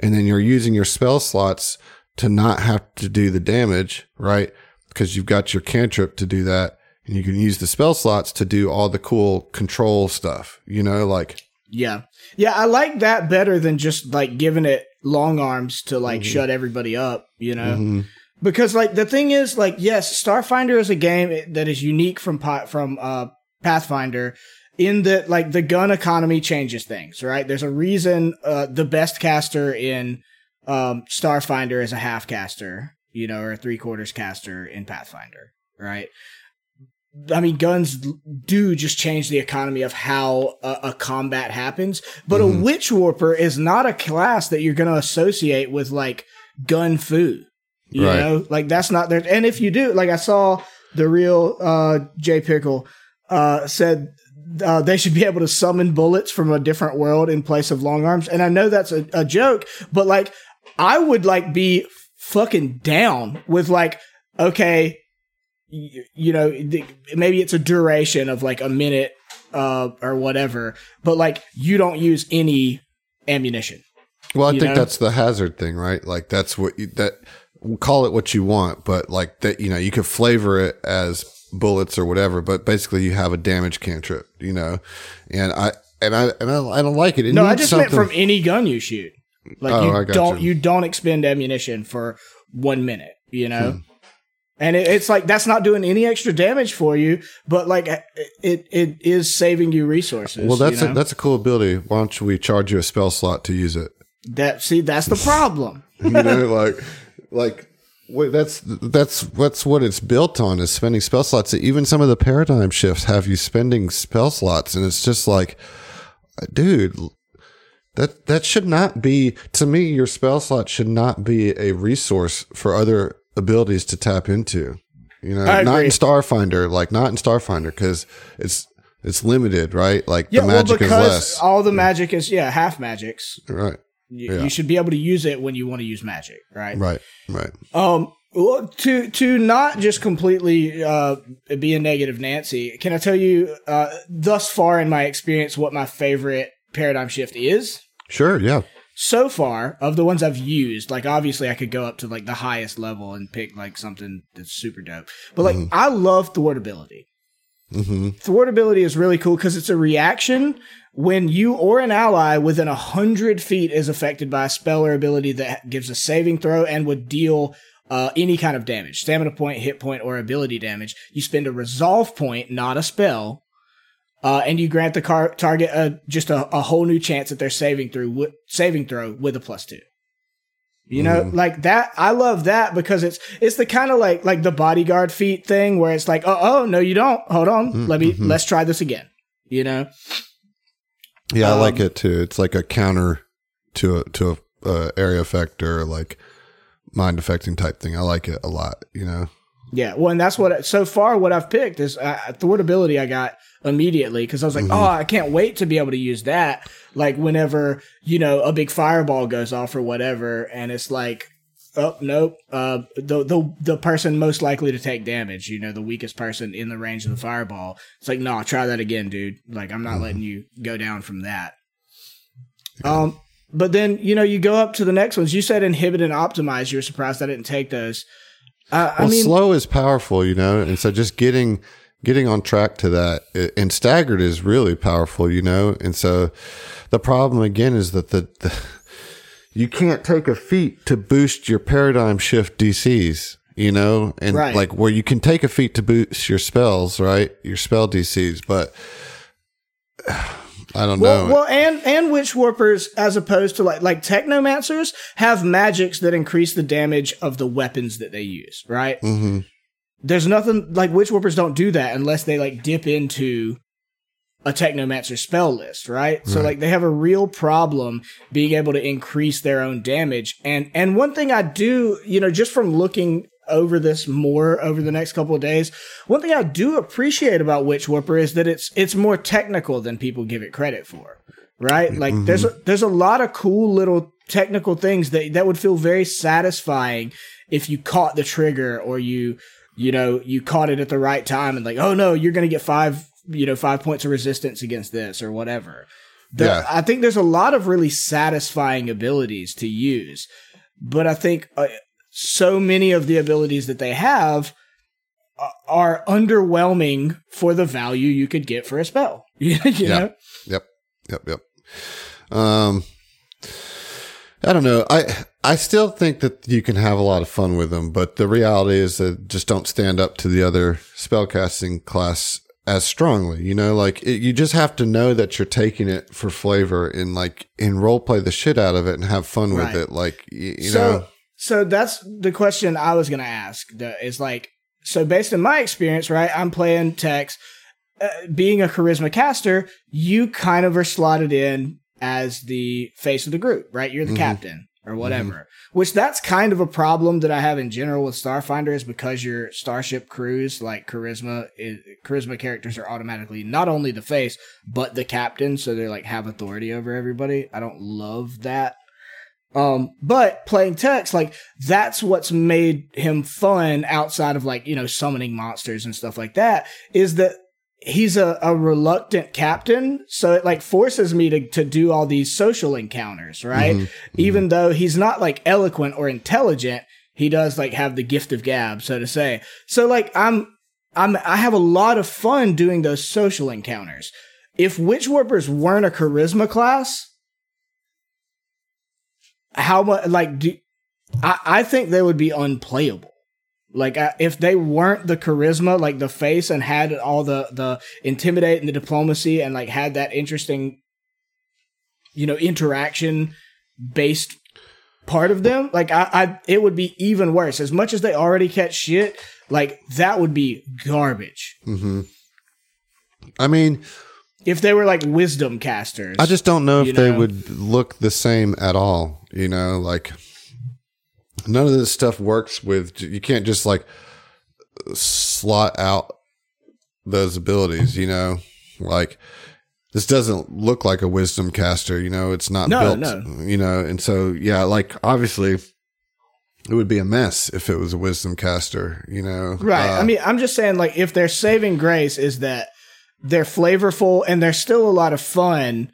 and then you're using your spell slots to not have to do the damage, right? Because you've got your cantrip to do that, and you can use the spell slots to do all the cool control stuff. You know, like Yeah. Yeah, I like that better than just like giving it long arms to like Mm-hmm. shut everybody up, you know? Because like the thing is like yes, Starfinder is a game that is unique from Pi- from uh Pathfinder in that like the gun economy changes things, right? There's a reason uh the best caster in um Starfinder is a half caster, you know, or a three quarters caster in Pathfinder, right? I mean, guns do just change the economy of how a, a combat happens. But a witch warper is not a class that you're going to associate with like gun fu. You Right. know, like that's not there. And if you do, like I saw the real uh, J Pickle uh, said uh, they should be able to summon bullets from a different world in place of long arms. And I know that's a, a joke, but like I would like be fucking down with like, okay, you, you know, th- maybe it's a duration of like a minute uh, or whatever, but like you don't use any ammunition. Well, I think know? that's the hazard thing, right? Like that's what you, that call it what you want, but like that, you know, you could flavor it as bullets or whatever, but basically you have a damage cantrip, you know, and I, and I, and I, I don't like it. it No, I just meant from any gun you shoot. Like Oh, I you got don't you. you. don't expend ammunition for one minute, you know. Hmm. And it, it's like that's not doing any extra damage for you, but like it it is saving you resources. well, that's you a, that's a cool ability. Why don't we charge you a spell slot to use it? that. See, that's the problem. You know, like, like, wait, that's that's that's what it's built on is spending spell slots. Even some of the paradigm shifts have you spending spell slots, and it's just like, dude, that that should not be. To me, your spell slot should not be a resource for other abilities to tap into. You know, not in Starfinder, like not in Starfinder, because it's it's limited, right? Like Yeah, the magic well, is because less, all the magic is yeah half magics. right? You, Yeah. you should be able to use it when you want to use magic, right? Right, right. Um, well, to to not just completely uh, be a negative Nancy, can I tell you uh, thus far in my experience what my favorite paradigm shift is? Sure, yeah. So far, of the ones I've used, like obviously I could go up to like the highest level and pick like something that's super dope. But like I love thwartability. hmm Thwartability is really cool because it's a reaction when you or an ally within a hundred feet is affected by a spell or ability that gives a saving throw and would deal uh, any kind of damage, stamina point, hit point, or ability damage. You spend a resolve point, not a spell, uh, and you grant the car- target a, just a, a whole new chance at their saving through wi- saving throw with a plus two. You know, like that. I love that because it's it's the kind of like like the bodyguard feat thing where it's like, oh, oh no, you don't. Hold on, let me let's try this again. You know, Yeah, I like Um, it too. It's like a counter to a to a uh, area effect or like mind affecting type thing. I like it a lot. You know. yeah. Well, and that's what so far what I've picked is uh, thwartability. I got immediately because I was like, oh, I can't wait to be able to use that. Like whenever you know a big fireball goes off or whatever, and it's like. Oh nope! Uh, the the the person most likely to take damage, you know, the weakest person in the range of the fireball. It's like, no, try that again, dude. Like, I'm not letting you go down from that. Um, but then you know you go up to the next ones. You said inhibit and optimize. You were surprised I didn't take those. Uh, I mean, slow is powerful, you know, and so just getting getting on track to that and staggered is really powerful, you know, and so the problem again is that the, the you can't take a feat to boost your paradigm shift DCs, you know, and Right. like where you can take a feat to boost your spells, right, your spell DCs, but I don't well, know. well, and and witch warpers, as opposed to like like technomancers, have magics that increase the damage of the weapons that they use. Right? Mhm. There's nothing like witch warpers don't do that unless they like dip into a technomancer spell list, right? So like they have a real problem being able to increase their own damage. And and one thing I do, you know, just from looking over this more over the next couple of days, one thing I do appreciate about Witch Warper is that it's it's more technical than people give it credit for. Right? Like mm-hmm. there's a, there's a lot of cool little technical things that that would feel very satisfying if you caught the trigger or you you know you caught it at the right time and like oh no you're going to get 5 you know 5 points of resistance against this or whatever. The- Yeah. I think there's a lot of really satisfying abilities to use. But I think uh, so many of the abilities that they have uh, are underwhelming for the value you could get for a spell. you Yeah. know? Yep. Yep. Yep. Um, I don't know. I I still think that you can have a lot of fun with them, but the reality is that just don't stand up to the other spellcasting class as strongly. You know, like it, you just have to know that you're taking it for flavor and like and role play the shit out of it and have fun Right. with it. Like you, you so, know, so that's the question I was going to ask. Is like, so based on my experience, right? I'm playing Tex. Uh, being a charisma caster, you kind of are slotted in as the face of the group, right? You're the Mhm. captain or whatever. Which that's kind of a problem that I have in general with Starfinder is because your starship crews, like charisma, is, charisma characters are automatically not only the face but the captain, so they like have authority over everybody. I don't love that. Um, but playing Tex, like that's what's made him fun outside of like, you know, summoning monsters and stuff like that, is that he's a, a reluctant captain. So it like forces me to, to do all these social encounters, right? Mhm. Even though he's not like eloquent or intelligent, he does like have the gift of gab, so to say. So like I'm I'm I have a lot of fun doing those social encounters. If Witch Warpers weren't a charisma class, how much like do I, I think they would be unplayable. Like I, if they weren't the charisma, like the face, and had all the the intimidate and the diplomacy, and like had that interesting, you know, interaction based part of them, like I, I, it would be even worse. As much as they already catch shit, like that would be garbage. Mm-hmm. I mean, If they were like wisdom casters, I just don't know if you they would look the same at all. You know, like none of this stuff works with. You can't just like slot out those abilities. You know, like this doesn't look like a wisdom caster. You know, it's not No, built. no. You know, and so yeah, like obviously. It would be a mess if it was a wisdom caster, you know. Right. Uh, I mean, I'm just saying, like, if their saving grace is that they're flavorful and they're still a lot of fun,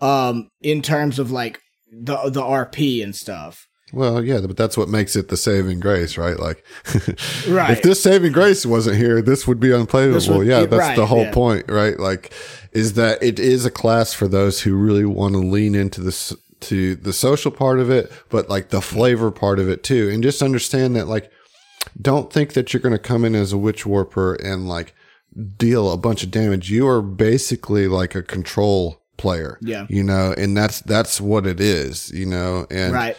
um, in terms of like the the RP and stuff. Well, yeah, but that's what makes it the saving grace, right? Like, Right. if this saving grace wasn't here, this would be unplayable. Would- yeah, yeah, that's right, the whole yeah. point, right? Like, is that it is a class for those who really want to lean into this to the social part of it, but like the flavor part of it too, and just understand that like, don't think that you're going to come in as a witch warper and like deal a bunch of damage. You are basically like a control player, Yeah. you know, and that's that's what it is, you know, and Right.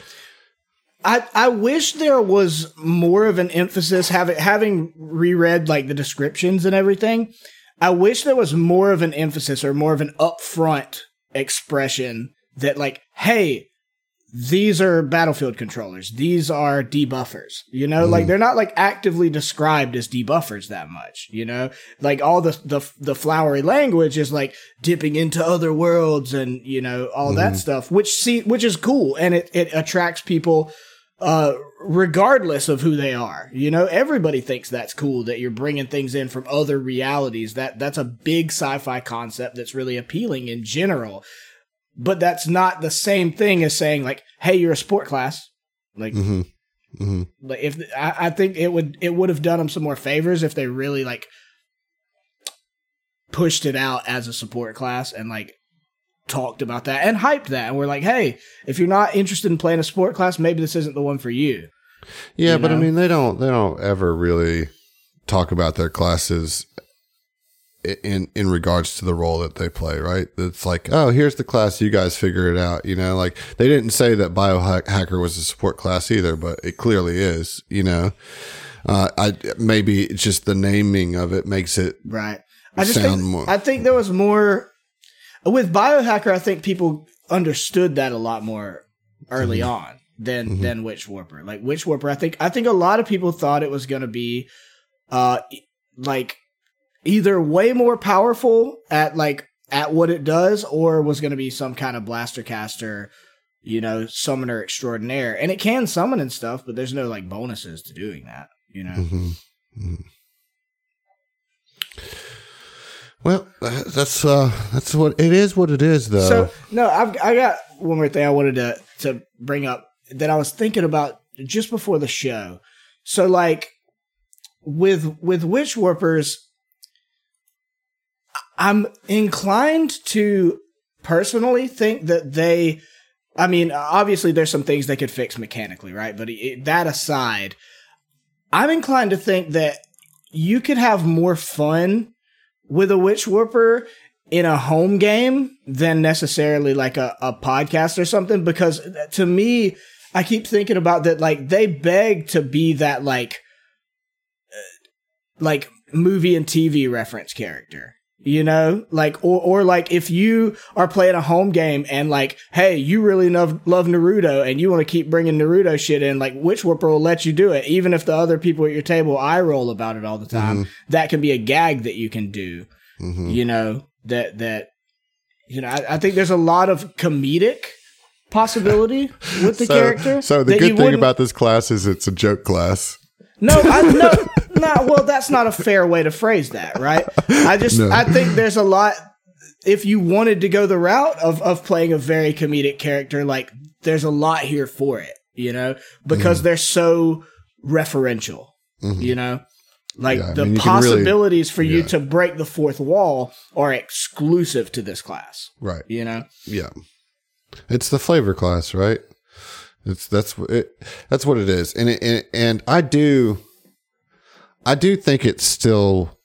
I I wish there was more of an emphasis having having reread like the descriptions and everything. I wish there was more of an emphasis or more of an upfront expression that like, hey, these are battlefield controllers. These are debuffers. You know, like mm-hmm. they're not like actively described as debuffers that much. You know, like all the the the flowery language is like dipping into other worlds and you know all that mm-hmm. stuff, which see which is cool and it it attracts people uh regardless of who they are you know everybody thinks that's cool that you're bringing things in from other realities. That that's a big sci-fi concept that's really appealing in general. But that's not the same thing as saying like hey you're a sport class. Like hmm hmm like if I, I think it would it would have done them some more favors if they really like pushed it out as a support class and like talked about that and hyped that and we're like hey if you're not interested in playing a sport class maybe this isn't the one for you Yeah, you but I mean, they don't they don't ever really talk about their classes in in regards to the role that they play. Right? It's like, oh, here's the class. You guys figure it out. You know, like they didn't say that biohacker was a support class either, but it clearly is. You know, uh, I maybe it's just the naming of it makes it. right I just sound think, more. I think there was more with biohacker. I think people understood that a lot more early Mm-hmm. on than than Witch Warper. Like Witch Warper, I think I think a lot of people thought it was going to be uh like either way more powerful at like at what it does or was going to be some kind of blaster caster you know summoner extraordinaire and it can summon and stuff but there's no like bonuses to doing that you know Mhm. Well, that's uh, that's what it is. What it is, though. So no, I've I got one more thing I wanted to to bring up that I was thinking about just before the show. So like with with witch warpers, I'm inclined to personally think that they. I mean, obviously, there's some things they could fix mechanically, right? But it, that aside, I'm inclined to think that you could have more fun with a witch warper in a home game than necessarily like a, a podcast or something because to me i keep thinking about that like they beg to be that like uh, like movie and tv reference character you know? Like or, or like if you are playing a home game and like hey you really love love naruto and you want to keep bringing naruto shit in like witch warper will let you do it? Even if the other people at your table eye roll about it all the time. That can be a gag that you can do Mhm. you know? That that you know I, I think there's a lot of comedic possibility with the so, character So the good thing about this class is it's a joke class. No I, no no well that's not a fair way to phrase that right i just No. i think there's a lot if you wanted to go the route of of playing a very comedic character like there's a lot here for it you know because Mm-hmm. they're so referential Mhm. you know like Yeah, the mean, you can really- possibilities for you yeah. to break the fourth wall are exclusive to this class Right. you know Yeah. It's the flavor class, right? It's that's what it that's what it is. And it, and, and I do I do think it's still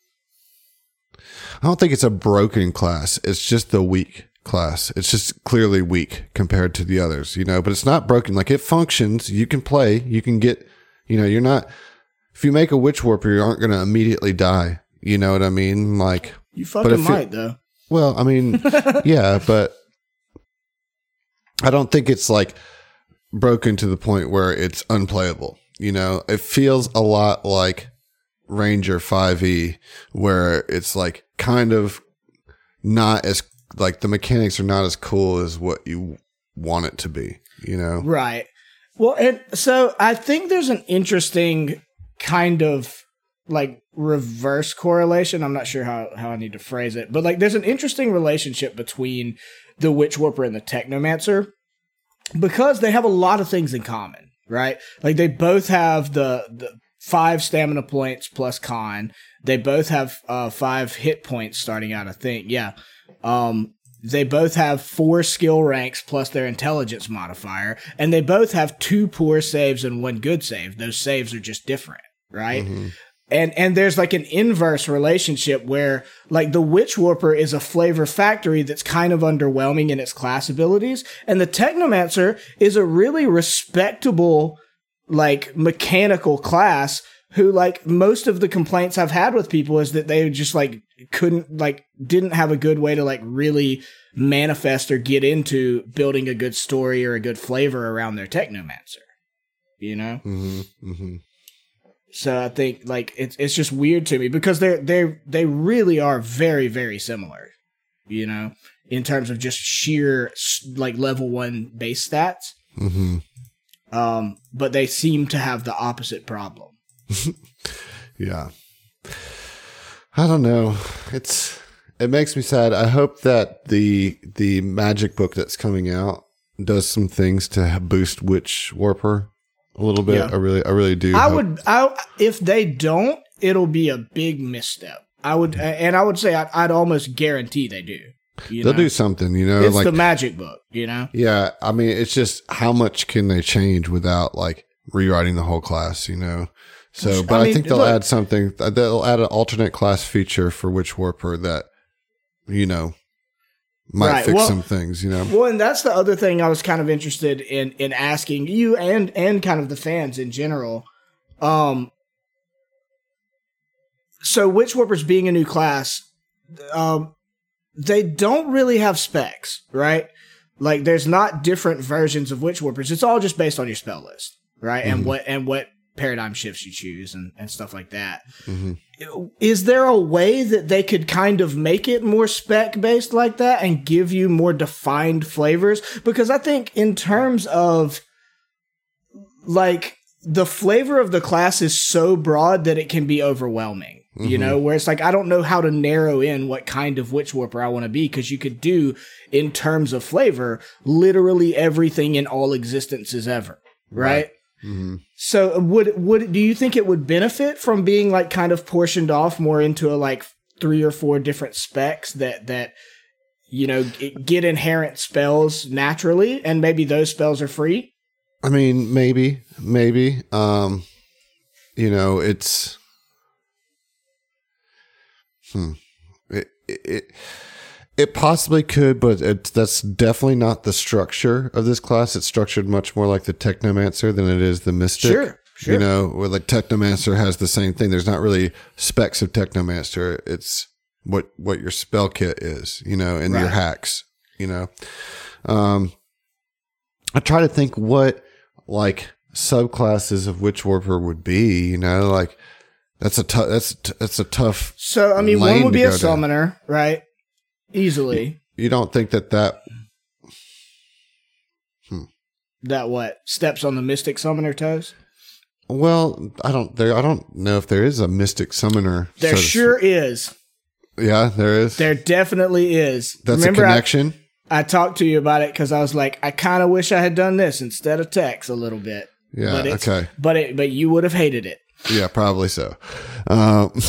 I don't think it's a broken class. It's just the weak class. It's just clearly weak compared to the others, you know, but it's not broken. Like it functions. You can play, you can get, you know, you're not if you make a witch warper, you aren't going to immediately die. You know what I mean? Like you fucking it- might though well, I mean, yeah, but I don't think it's like broken to the point where it's unplayable. You know, it feels a lot like Ranger 5e, where it's like kind of not as like the mechanics are not as cool as what you want it to be. You know, Right. Well, and so I think there's an interesting kind of like reverse correlation. I'm not sure how, how I need to phrase it, but like there's an interesting relationship between the Witch Warper and the Technomancer because they have a lot of things in common, right? Like they both have the, the five stamina points plus con. They both have uh, five hit points starting out, I think. Yeah. Um, they both have four skill ranks plus their intelligence modifier, and they both have two poor saves and one good save. Those saves are just different, right? And and there's like an inverse relationship where like the Witch Warper is a flavor factory that's kind of underwhelming in its class abilities, and the Technomancer is a really respectable like mechanical class who like most of the complaints I've had with people is that they just like couldn't like didn't have a good way to like really manifest or get into building a good story or a good flavor around their technomancer. You know? hmm hmm So I think like it's it's just weird to me because they're they they really are very very similar, you know, in terms of just sheer like level 1 base stats. hmm Um but they seem to have the opposite problem. Yeah. I don't know. It's it makes me sad. I hope that the the magic book that's coming out does some things to boost Witch Warper a little bit. Yeah. I really I really do. I hope- would I if they don't, it'll be a big misstep. I would and I would say I'd, I'd almost guarantee they do. You they'll know? do something, you know, It's like the magic book, you know. yeah, I mean it's just how much can they change without like rewriting the whole class, you know? So, but I I, think they'll look- add something. They'll add an alternate class feature for Witch Warper that, you know, might Right, fix well- some things. You know, Well, and that's the other thing I was kind of interested in in asking you and and kind of the fans in general. Um, so Witch Warpers being a new class, um, they don't really have specs, right? Like, there's not different versions of Witch Warpers. It's all just based on your spell list, right? And what and what paradigm shifts you choose and, and stuff like that. Mm-hmm. Is there a way that they could kind of make it more spec based like that and give you more defined flavors? Because I think in terms of like the flavor of the class is so broad that it can be overwhelming. You mm-hmm. know, where it's like I don't know how to narrow in what kind of witch warper I want to be because you could do in terms of flavor literally everything in all existences ever, right? So would would do you think it would benefit from being like kind of portioned off more into a like three or four different specs that that you know get inherent spells naturally and maybe those spells are free? I mean, maybe, maybe. Um, you know, it's hmm. It it it possibly could, but it's that's definitely not the structure of this class. It's structured much more like the Technomancer than it is the Mystic. Sure, sure. You know, where like Technomancer has the same thing. There's not really specs of Technomancer. It's what what your spell kit is, you know, and your hacks, you know. Um, I try to think what like subclasses of Witch Warper would be. You know, like that's a tough. That's t- that's a tough. So I mean, one would be a go down. summoner, right? Easily. You don't think that that That what steps on the mystic summoner toes? well, I don't there. I don't know if there is a mystic summoner. There so sure is. yeah, there is. There definitely is. that's Remember a I- connection. I, talked to you about it because I was like, I kind of wish I had done this instead of text a little bit. yeah. but Okay. But it, but you would have hated it. Yeah, probably so. Um,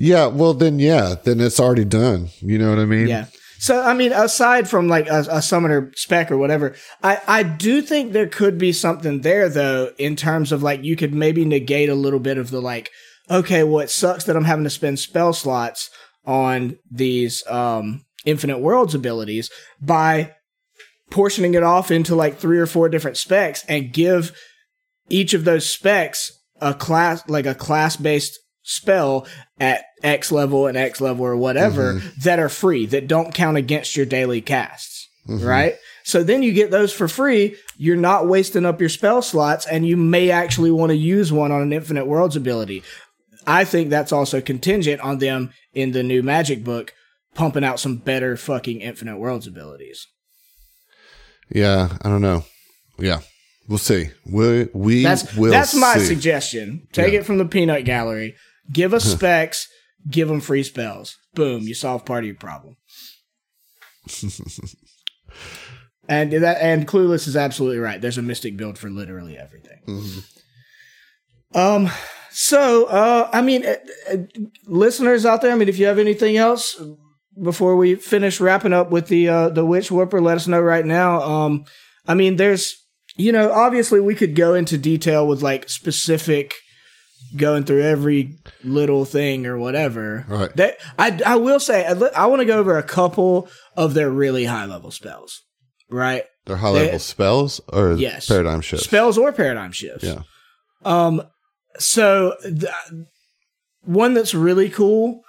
yeah. Well, then, yeah, then it's already done. You know what I mean? Yeah. So I mean, aside from like a, a summoner spec or whatever, I I do think there could be something there though in terms of like you could maybe negate a little bit of the like, okay, well it sucks that I'm having to spend spell slots on these um infinite worlds abilities by portioning it off into like three or four different specs and give each of those specs a class like a class based spell at X level and X level or whatever mm-hmm. that are free that don't count against your daily casts. Mm-hmm. Right? So then you get those for free. You're not wasting up your spell slots and you may actually want to use one on an infinite worlds ability. I think that's also contingent on them in the new magic book pumping out some better fucking infinite worlds abilities. Yeah. I don't know. Yeah. We'll see. We we That's will. that's my see. suggestion. Take Yeah. it from the peanut gallery. Give us specs. Give them free spells. Boom, you solve part of your problem. and that and clueless is absolutely right. There's a mystic build for literally everything. Mm-hmm. Um. So, uh, I mean, uh, uh, listeners out there, I mean, if you have anything else before we finish wrapping up with the uh, the witch warper, let us know right now. Um, I mean, there's, you know, obviously we could go into detail with like specific going through every little thing or whatever. Right. That I I will say I, I want to go over a couple of their really high level spells. Right. They're high level They- spells or Yes. paradigm shifts. Spells or paradigm shifts. Yeah. Um, so th- one that's really cool,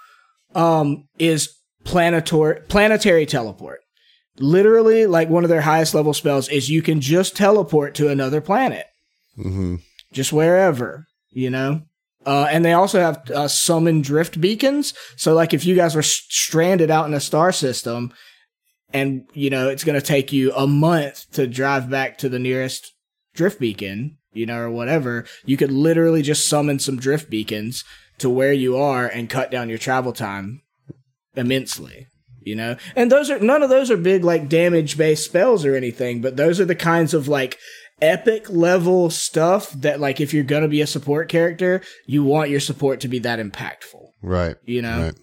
um, is planetary planetary teleport. Literally, like one of their highest level spells is you can just teleport to another planet, hmm just wherever, you know. Uh, and they also have uh, summon drift beacons. So, like, if you guys were s- stranded out in a star system, and you know it's going to take you a month to drive back to the nearest drift beacon, you know, or whatever, you could literally just summon some drift beacons to where you are and cut down your travel time immensely. You know, and those are none of those are big like damage based spells or anything, but those are the kinds of like epic level stuff that like if you're gonna be a support character, you want your support to be that impactful. Right. You know? Right.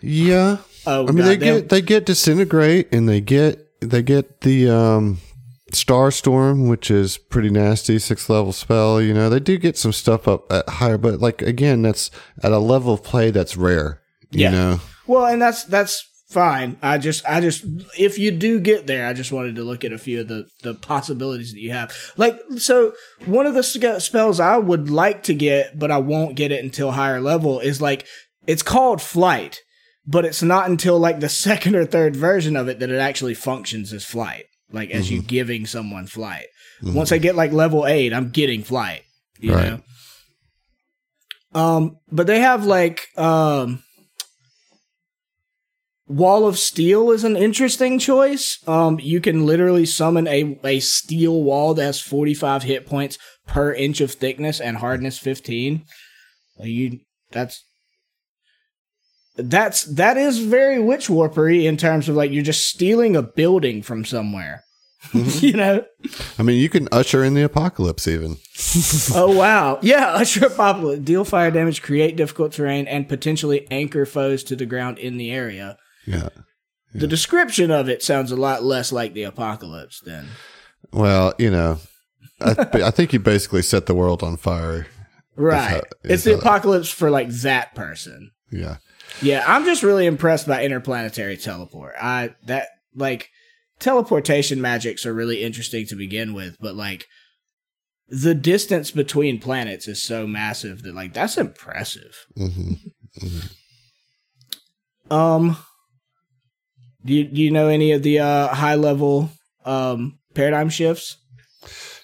Yeah. Oh, I mean, God, they get they get disintegrate, and they get they get the um, star storm, which is pretty nasty, six level spell. You know, they do get some stuff up at higher, but like again, that's at a level of play that's rare. You Yeah. know, Well, and that's that's fine. I just, I just, if you do get there, I just wanted to look at a few of the the possibilities that you have. Like, so one of the spells I would like to get, but I won't get it until higher level is like it's called flight, but it's not until like the second or third version of it that it actually functions as flight. Like as you giving someone flight. Once I get like level eight, I'm getting flight. You Right. know. Um, but they have like um Wall of Steel is an interesting choice. Um, you can literally summon a, a steel wall that has 45 hit points per inch of thickness and hardness 15. You that's that's that is very witch warpery in terms of like you're just stealing a building from somewhere. you know? I mean, you can usher in the apocalypse even. Oh wow. Yeah, Usher Apocalypse. Deal fire damage, create difficult terrain, and potentially anchor foes to the ground in the area. Yeah. The description of it sounds a lot less like the apocalypse than Well, you know, I, I think you basically set the world on fire. right. how- it's the how that- apocalypse for like that person. Yeah. Yeah, I'm just really impressed by interplanetary teleport. I that like teleportation magics are really interesting to begin with, but like the distance between planets is so massive that like that's impressive. hmm Um, do you, do you know any of the uh, high level um, paradigm shifts?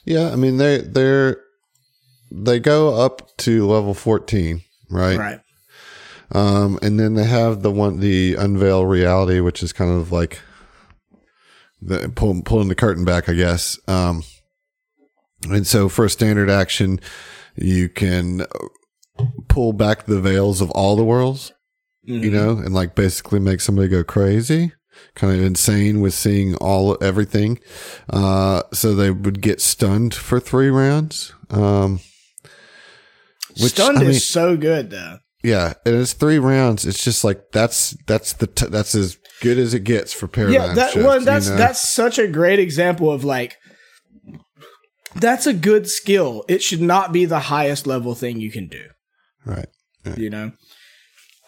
Yeah. I mean, they they're they go up to level fourteen, right? Right. Um, and then they have the one the unveil reality, which is kind of like the pull, pulling the curtain back, I guess. Um, and so for a standard action, you can pull back the veils of all the worlds, you Mhm. know, and like basically make somebody go crazy, kind of insane with seeing all everything. Uh, so they would get stunned for three rounds. Um, which, Stunned I mean- is so good though. yeah, and it's three rounds. It's just like that's that's the t- that's as good as it gets for paradigm yeah, that shift, well, you that's know? that's such a great example of like that's a good skill. It should not be the highest level thing you can do. right. you know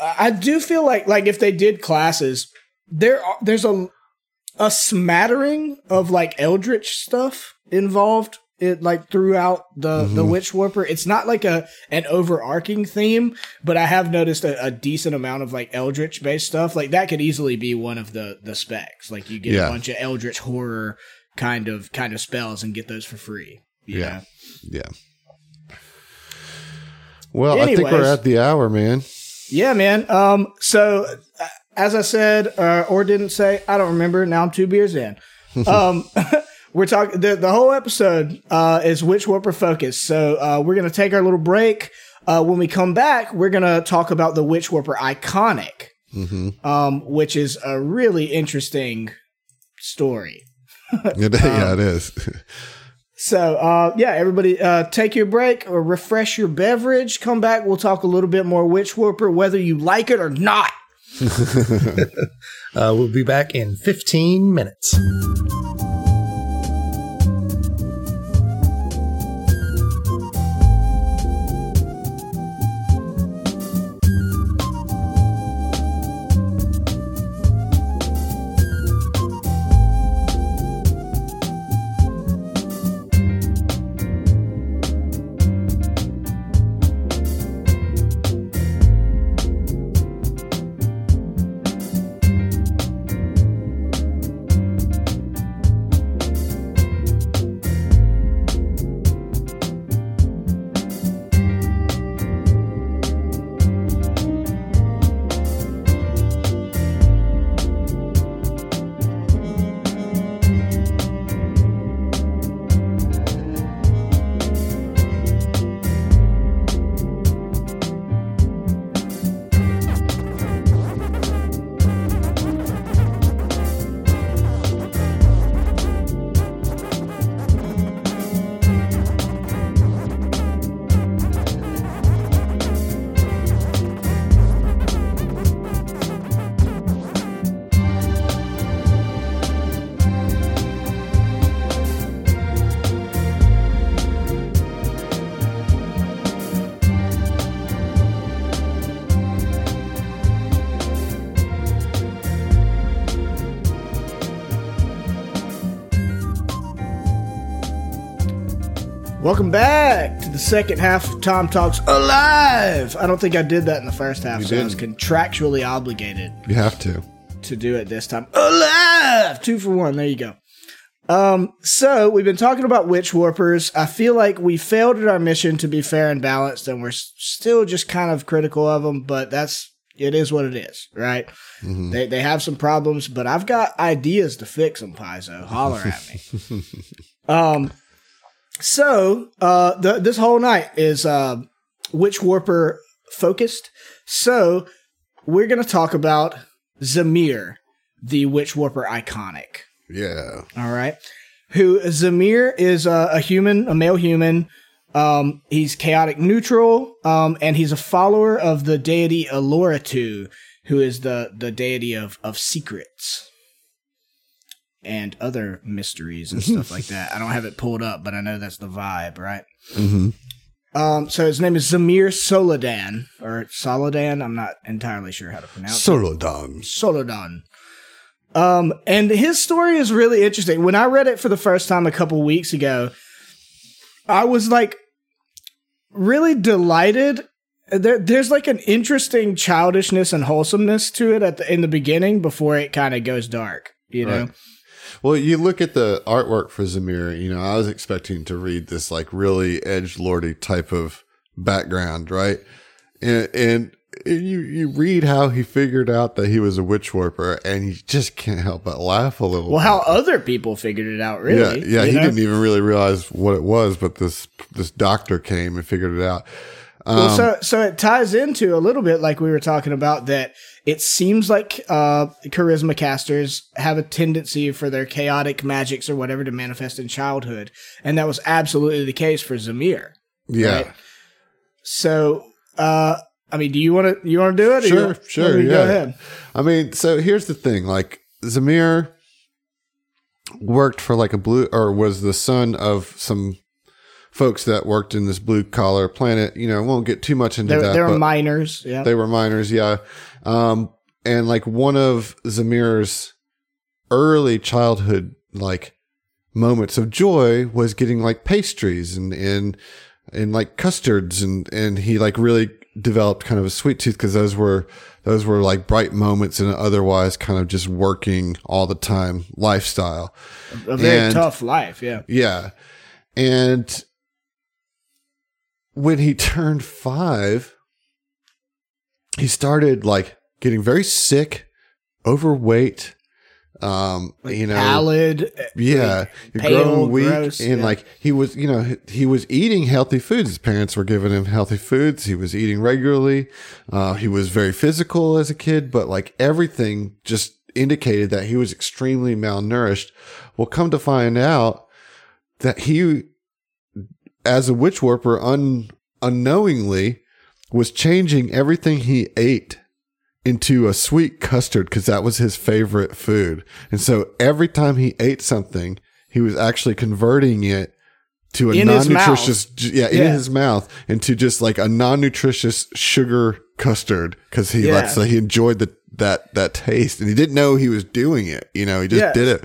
I do feel like like if they did classes there are, there's a a smattering of like eldritch stuff involved it like throughout the the witch warper it's not like a an overarching theme but i have noticed a, a decent amount of like eldritch based stuff like that could easily be one of the the specs like you get Yeah. a bunch of eldritch horror kind of kind of spells and get those for free Yeah. know? Yeah. Well, I think we're at the hour, man. Yeah, man. Um, so as I said, uh, or didn't say, I don't remember. Now I'm two beers in. Um, we're talking the the whole episode uh, is Witch Warper focused. So uh, we're gonna take our little break. Uh, when we come back, we're gonna talk about the Witch Warper iconic, um, which is a really interesting story. It- yeah, it is. So, uh, yeah, everybody, uh, take your break or refresh your beverage. Come back. We'll talk a little bit more Witch Warper, whether you like it or not. Uh, we'll be back in 15 minutes. Welcome back to the second half of Tom Talks Alive. I don't think I did that in the first half, You so I was didn't. contractually obligated You have to. to do it this time. Alive! Two for one. There you go. Um, so we've been talking about witch warpers. I feel like we failed at our mission to be fair and balanced, and we're s- still just kind of critical of them, but that's it is what it is, right? They they have some problems, but I've got ideas to fix them, Paizo. Holler at me. um so uh the, this whole night is uh witch warper focused. So we're gonna talk about Zamir, the witch warper iconic. Yeah. All right. Who Zamir is a, a human, a male human. Um, he's chaotic neutral, um, and he's a follower of the deity Eloritu, who is the the deity of of secrets and other mysteries and stuff like that. I don't have it pulled up, but I know that's the vibe, right? hmm Um, so his name is Zamir Soladan or Soladan. I'm not entirely sure how to pronounce it. Solodon. Solodon. Um, and his story is really interesting. When I read it for the first time a couple weeks ago, I was like really delighted. There, there's like an interesting childishness and wholesomeness to it at the in the beginning before it kind of goes dark. You know, Right. Well, you look at the artwork for Zamir, you know, I was expecting to read this like really edge lordy type of background, right? And, and you, you read how he figured out that he was a witch warper and you just can't help but laugh a little. well, bit. how other people figured it out, really? Yeah, yeah. He know? didn't even really realize what it was, but this this doctor came and figured it out. Um, Well, so so it ties into a little bit like we were talking about that it seems like uh, charisma casters have a tendency for their chaotic magics or whatever to manifest in childhood, and that was absolutely the case for Zamir. yeah, right? So, uh, I mean, do you want to you want to do it? you Sure, sure, yeah. Go ahead. I mean, so here's the thing: like Zamir worked for like a blue, or was the son of some folks that worked in this blue collar planet. You know, won't get too much into They're, that. They were but miners. Yeah. They were miners. yeah. Um, and like one of Zamir's early childhood like moments of joy was getting like pastries and and and like custards and and he like really developed kind of a sweet tooth because those were those were like bright moments in an otherwise kind of just working all the time lifestyle. a very and- tough life. Yeah. Yeah. And when he turned five, he started like getting very sick, overweight, um, you know, Pallid. yeah, you're pale, growing weak, gross, and yeah. like he was, you know, he, he was eating healthy foods. His parents were giving him healthy foods. He was eating regularly. Uh, he was very physical as a kid, but like everything just indicated that he was extremely malnourished. Well, come to find out that he, as a witch warper, un, unknowingly was changing everything he ate into a sweet custard because that was his favorite food. And so every time he ate something, he was actually converting it to a In non-nutritious, yeah, in Yeah. his mouth into just like a non-nutritious sugar custard because he Yeah. like so he enjoyed the that that taste and he didn't know he was doing it. You know, he just Yeah. did it.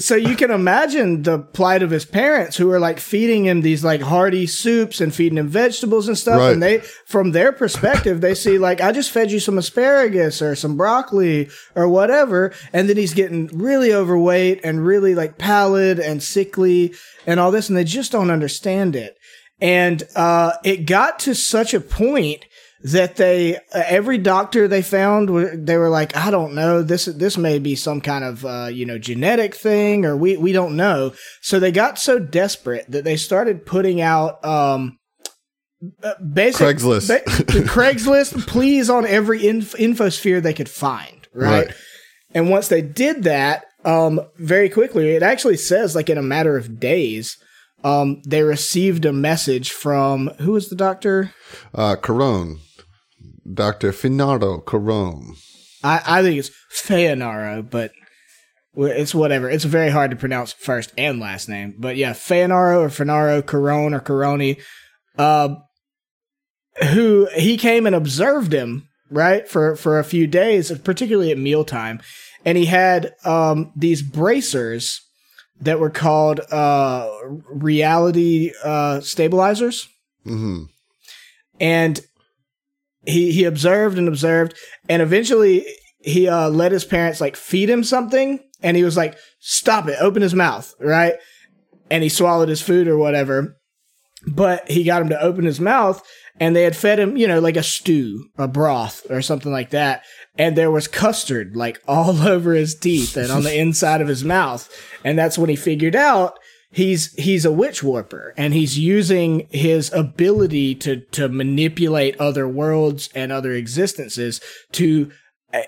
So you can imagine the plight of his parents who are like feeding him these like hearty soups and feeding him vegetables and stuff. Right. And they, from their perspective, they see like, I just fed you some asparagus or some broccoli or whatever. And then he's getting really overweight and really like pallid and sickly and all this. And they just don't understand it. And, uh, it got to such a point that they uh, every doctor they found they were like I don't know this this may be some kind of uh, you know genetic thing or we we don't know so they got so desperate that they started putting out um uh, basic Craigslist. ba- Craigslist please on every inf- infosphere they could find right? Right. and once they did that um very quickly it actually says like in a matter of days um they received a message from who was the doctor Uh, Corone, Doctor Finardo Corone. I, I think it's Feanaro, but it's whatever. It's very hard to pronounce first and last name. But yeah, Feanaro or Fenaro, Corone or Coroni, uh, who he came and observed him, right, for, for a few days, particularly at mealtime. And he had um, these bracers that were called uh, reality uh, stabilizers, Mm-hmm. and he he observed and observed, and eventually he uh, let his parents like feed him something, and he was like, "Stop it! Open his mouth!" Right, and he swallowed his food or whatever. But he got him to open his mouth, and they had fed him, you know, like a stew, a broth, or something like that. And there was custard like all over his teeth and on the inside of his mouth. And that's when he figured out he's he's a witch warper and he's using his ability to to manipulate other worlds and other existences to uh,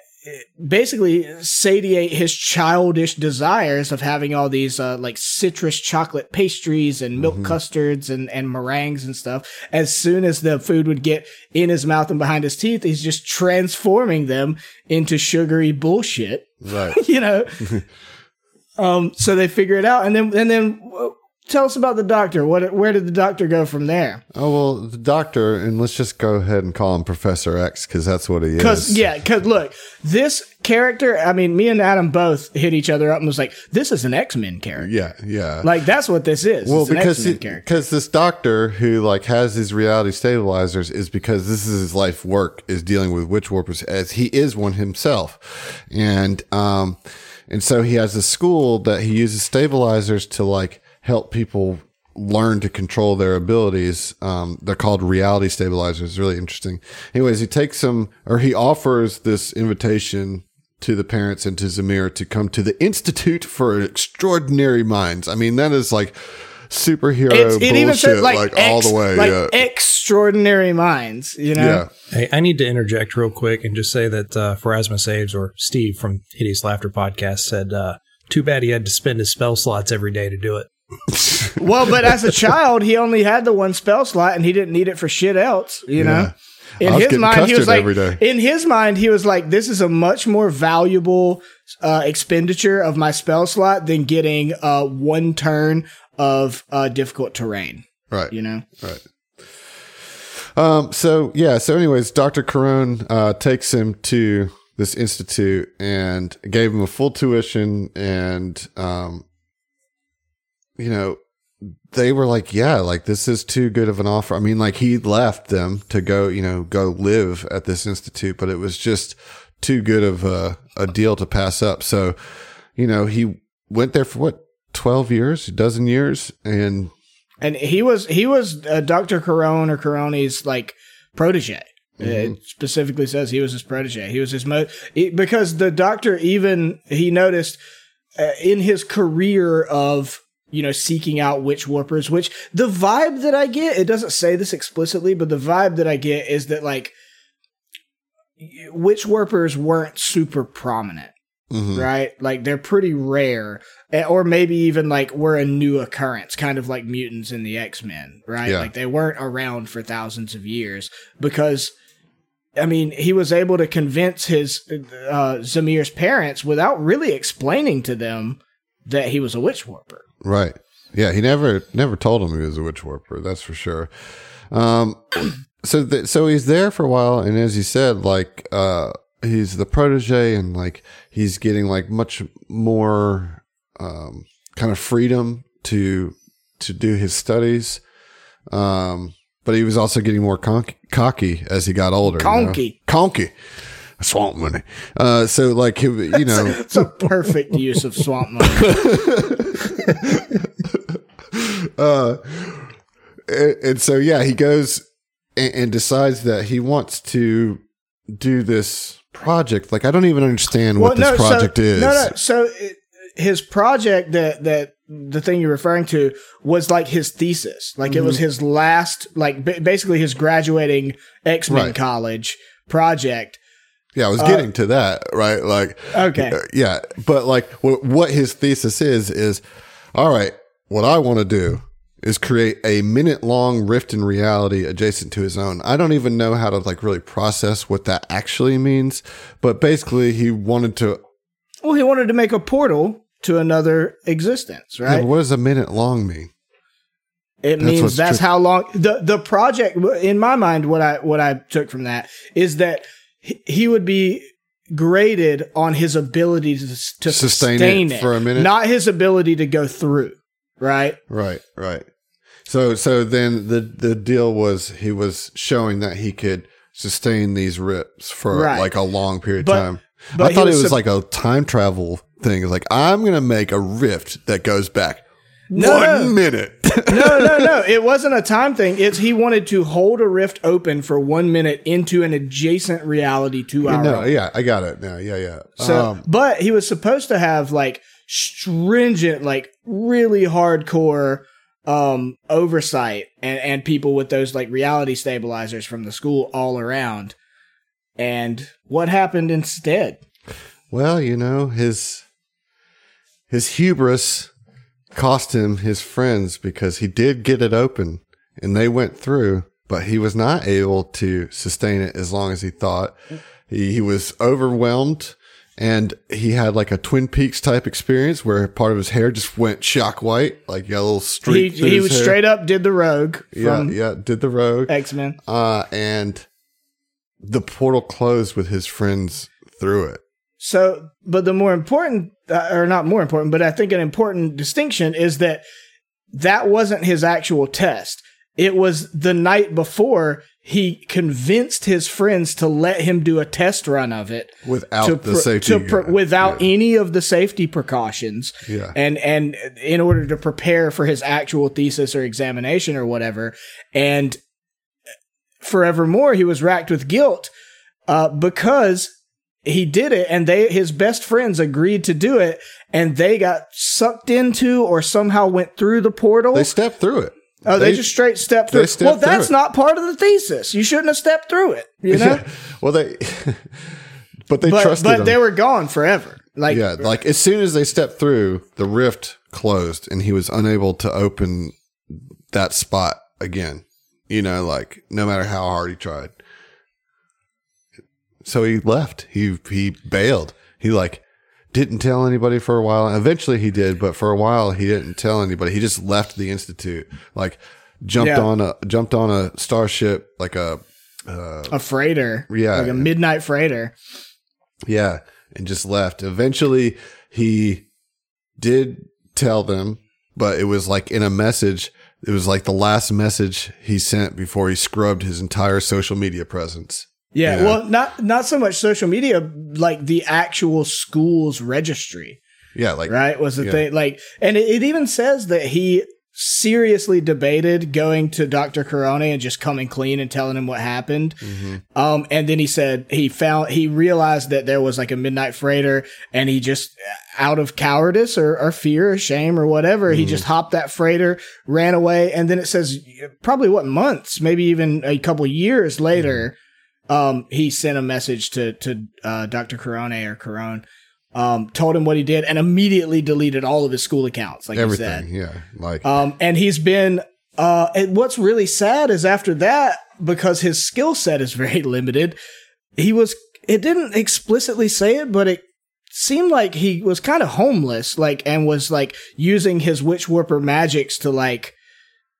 basically satiate his childish desires of having all these uh, like citrus chocolate pastries and milk custards and, and meringues and stuff. As soon as the food would get in his mouth and behind his teeth, he's just transforming them into sugary bullshit Right. you know. um, so they figure it out, and then and then uh, tell us about the doctor. What where did the doctor go from there? Oh well, the doctor, and let's just go ahead and call him Professor X because that's what he Because is. yeah, because look, this character. I mean, me and Adam both hit each other up and was like, "This is an X Men character." yeah, yeah. Like that's what this is. well, because X-Men he- character. because this doctor who like has these reality stabilizers is because this is his life work is dealing with witch warpers as he is one himself, and um, and so he has a school that he uses stabilizers to like help people learn to control their abilities. Um, they're called reality stabilizers. It's really interesting. Anyways, he takes them or he offers this invitation to the parents and to Zamir to come to the Institute for Extraordinary Minds. I mean, that is like superhero It's, it bullshit, even says like, like, all the way. like yeah. extraordinary minds. You know. yeah. Hey, I need to interject real quick and just say that uh, Pharasma Saves, or Steve from Hideous Laughter Podcast, said, uh, too bad he had to spend his spell slots every day to do it. Well, but as a child, he only had the one spell slot, and he didn't need it for shit else. You know. I In his mind, he was like, every day. in his mind, he was like, this is a much more valuable uh, expenditure of my spell slot than getting uh, one turn of uh, difficult terrain. Right. You know, Right. Um, so yeah, so anyways, Dr. Corone, uh, takes him to this institute and gave him a full tuition and, um, you know, they were like, yeah, like this is too good of an offer. I mean, like he left them to go, you know, go live at this institute, but it was just too good of a, a deal to pass up. So, you know, he went there for what, 12 years, a dozen years and and he was he was uh, Doctor Corone or Corone's like protege. It specifically says he was his protege. He was his mo he- because the doctor even he noticed uh, in his career of you know seeking out witch warpers, which the vibe that I get it doesn't say this explicitly, but the vibe that I get is that like witch warpers weren't super prominent Mhm. right? Like they're pretty rare, or maybe even like were a new occurrence, kind of like mutants in the X Men, right? Yeah. Like they weren't around for thousands of years because. I mean, he was able to convince his uh, Zamir's parents without really explaining to them that he was a witch warper. Right. Yeah, he never never told him he was a witch warper. That's for sure. Um, so th- so he's there for a while, and as you said, like uh, he's the protege, and like he's getting like much more um, kind of freedom to to do his studies. Um, but he was also getting more conk- cocky as he got older. you know? Conky. conky, swamp money. Uh, so like he, you know, It's a perfect use of swamp money. uh, and, and so yeah, he goes and, and decides that he wants to do this project. Like I don't even understand what this project so, is. No, no. So it, his project that that the thing you're referring to was like his thesis. Like it was Mm-hmm. his last, like ba- basically his graduating X Men Right. college project. Yeah, I was getting to that, right? Like, Okay. uh, yeah, but like what, what his thesis is is, all right, what I want to do is create a minute long rift in reality adjacent to his own. I don't even know how to like really process what that actually means, but basically he wanted to. Well, he wanted to make a portal to another existence, right? but what does a minute long mean? It That's means that's tricky. how long the the project in my mind what I what I took from that is that he, he would be graded on his ability to, to sustain, Sustain it it, for a minute? not his ability to go through. Right? Right, right. So so then the the deal was he was showing that he could sustain these rips for Right. like a long period But- of time. I thought was it was sup- like a time travel thing. It's like I'm gonna make a rift that goes back No, one no. minute. no, no, no. It wasn't a time thing. It's he wanted to hold a rift open for one minute into an adjacent reality to our no, own. yeah, I got it now. Yeah, yeah. So, um, but he was supposed to have like stringent, like really hardcore um oversight and and people with those like reality stabilizers from the school all around. And what happened instead? well, you know his his hubris cost him his friends because he did get it open and they went through, but he was not able to sustain it as long as he thought. He, he was overwhelmed and he had like a Twin Peaks type experience where part of his hair just went shock white, like yellow a little He he was hair. straight up did the rogue Yeah, yeah, did the rogue. X Men. Uh, and the portal closed with his friends through it. So, but the more important, uh, or not more important, but I think an important distinction is that that wasn't his actual test. It was the night before he convinced his friends to let him do a test run of it Without the pr- safety pr- without Yeah. any of the safety precautions Yeah. and and in order to prepare for his actual thesis or examination or whatever and forevermore he was racked with guilt uh, because he did it and they his best friends agreed to do it and they got sucked into or somehow went through the portal They stepped through it. Oh they, just straight stepped through well that's it. not part of the thesis you shouldn't have stepped through it you know Yeah. Well, they, but they but trusted but him. they were gone forever like yeah, like as soon as they stepped through, the rift closed, and he was unable to open that spot again. You know, like no matter how hard he tried. So he left. He he bailed. He like didn't tell anybody for a while. Eventually he did, but for a while he didn't tell anybody. He just left the institute. Like jumped Yeah. on a jumped on a starship like a uh, a freighter Yeah. like a midnight freighter Yeah, and just left. Eventually, he did tell them, but it was like in a message. It was like the last message he sent before he scrubbed his entire social media presence. Yeah, Yeah. well, not not so much social media, like the actual school's registry, Yeah, like right? Was the Yeah. thing like, and it, it even says that he seriously debated going to Dr. Corone and just coming clean and telling him what happened. Mm-hmm. Um, and then he said he found he realized that there was like a midnight freighter, and he just out of cowardice or, or fear or shame or whatever, Mm-hmm. he just hopped that freighter, ran away, and then it says probably what months, maybe even a couple years later, Mm-hmm. Um, he sent a message to to uh, Dr. Corone or Corone. Um, told him what he did and immediately deleted all of his school accounts, like everything. Yeah, like Um, and he's been, uh, and what's really sad is after that, because his skill set is very limited, he was, it didn't explicitly say it, but it seemed like he was kind of homeless, like, and was like using his witch warper magics to like,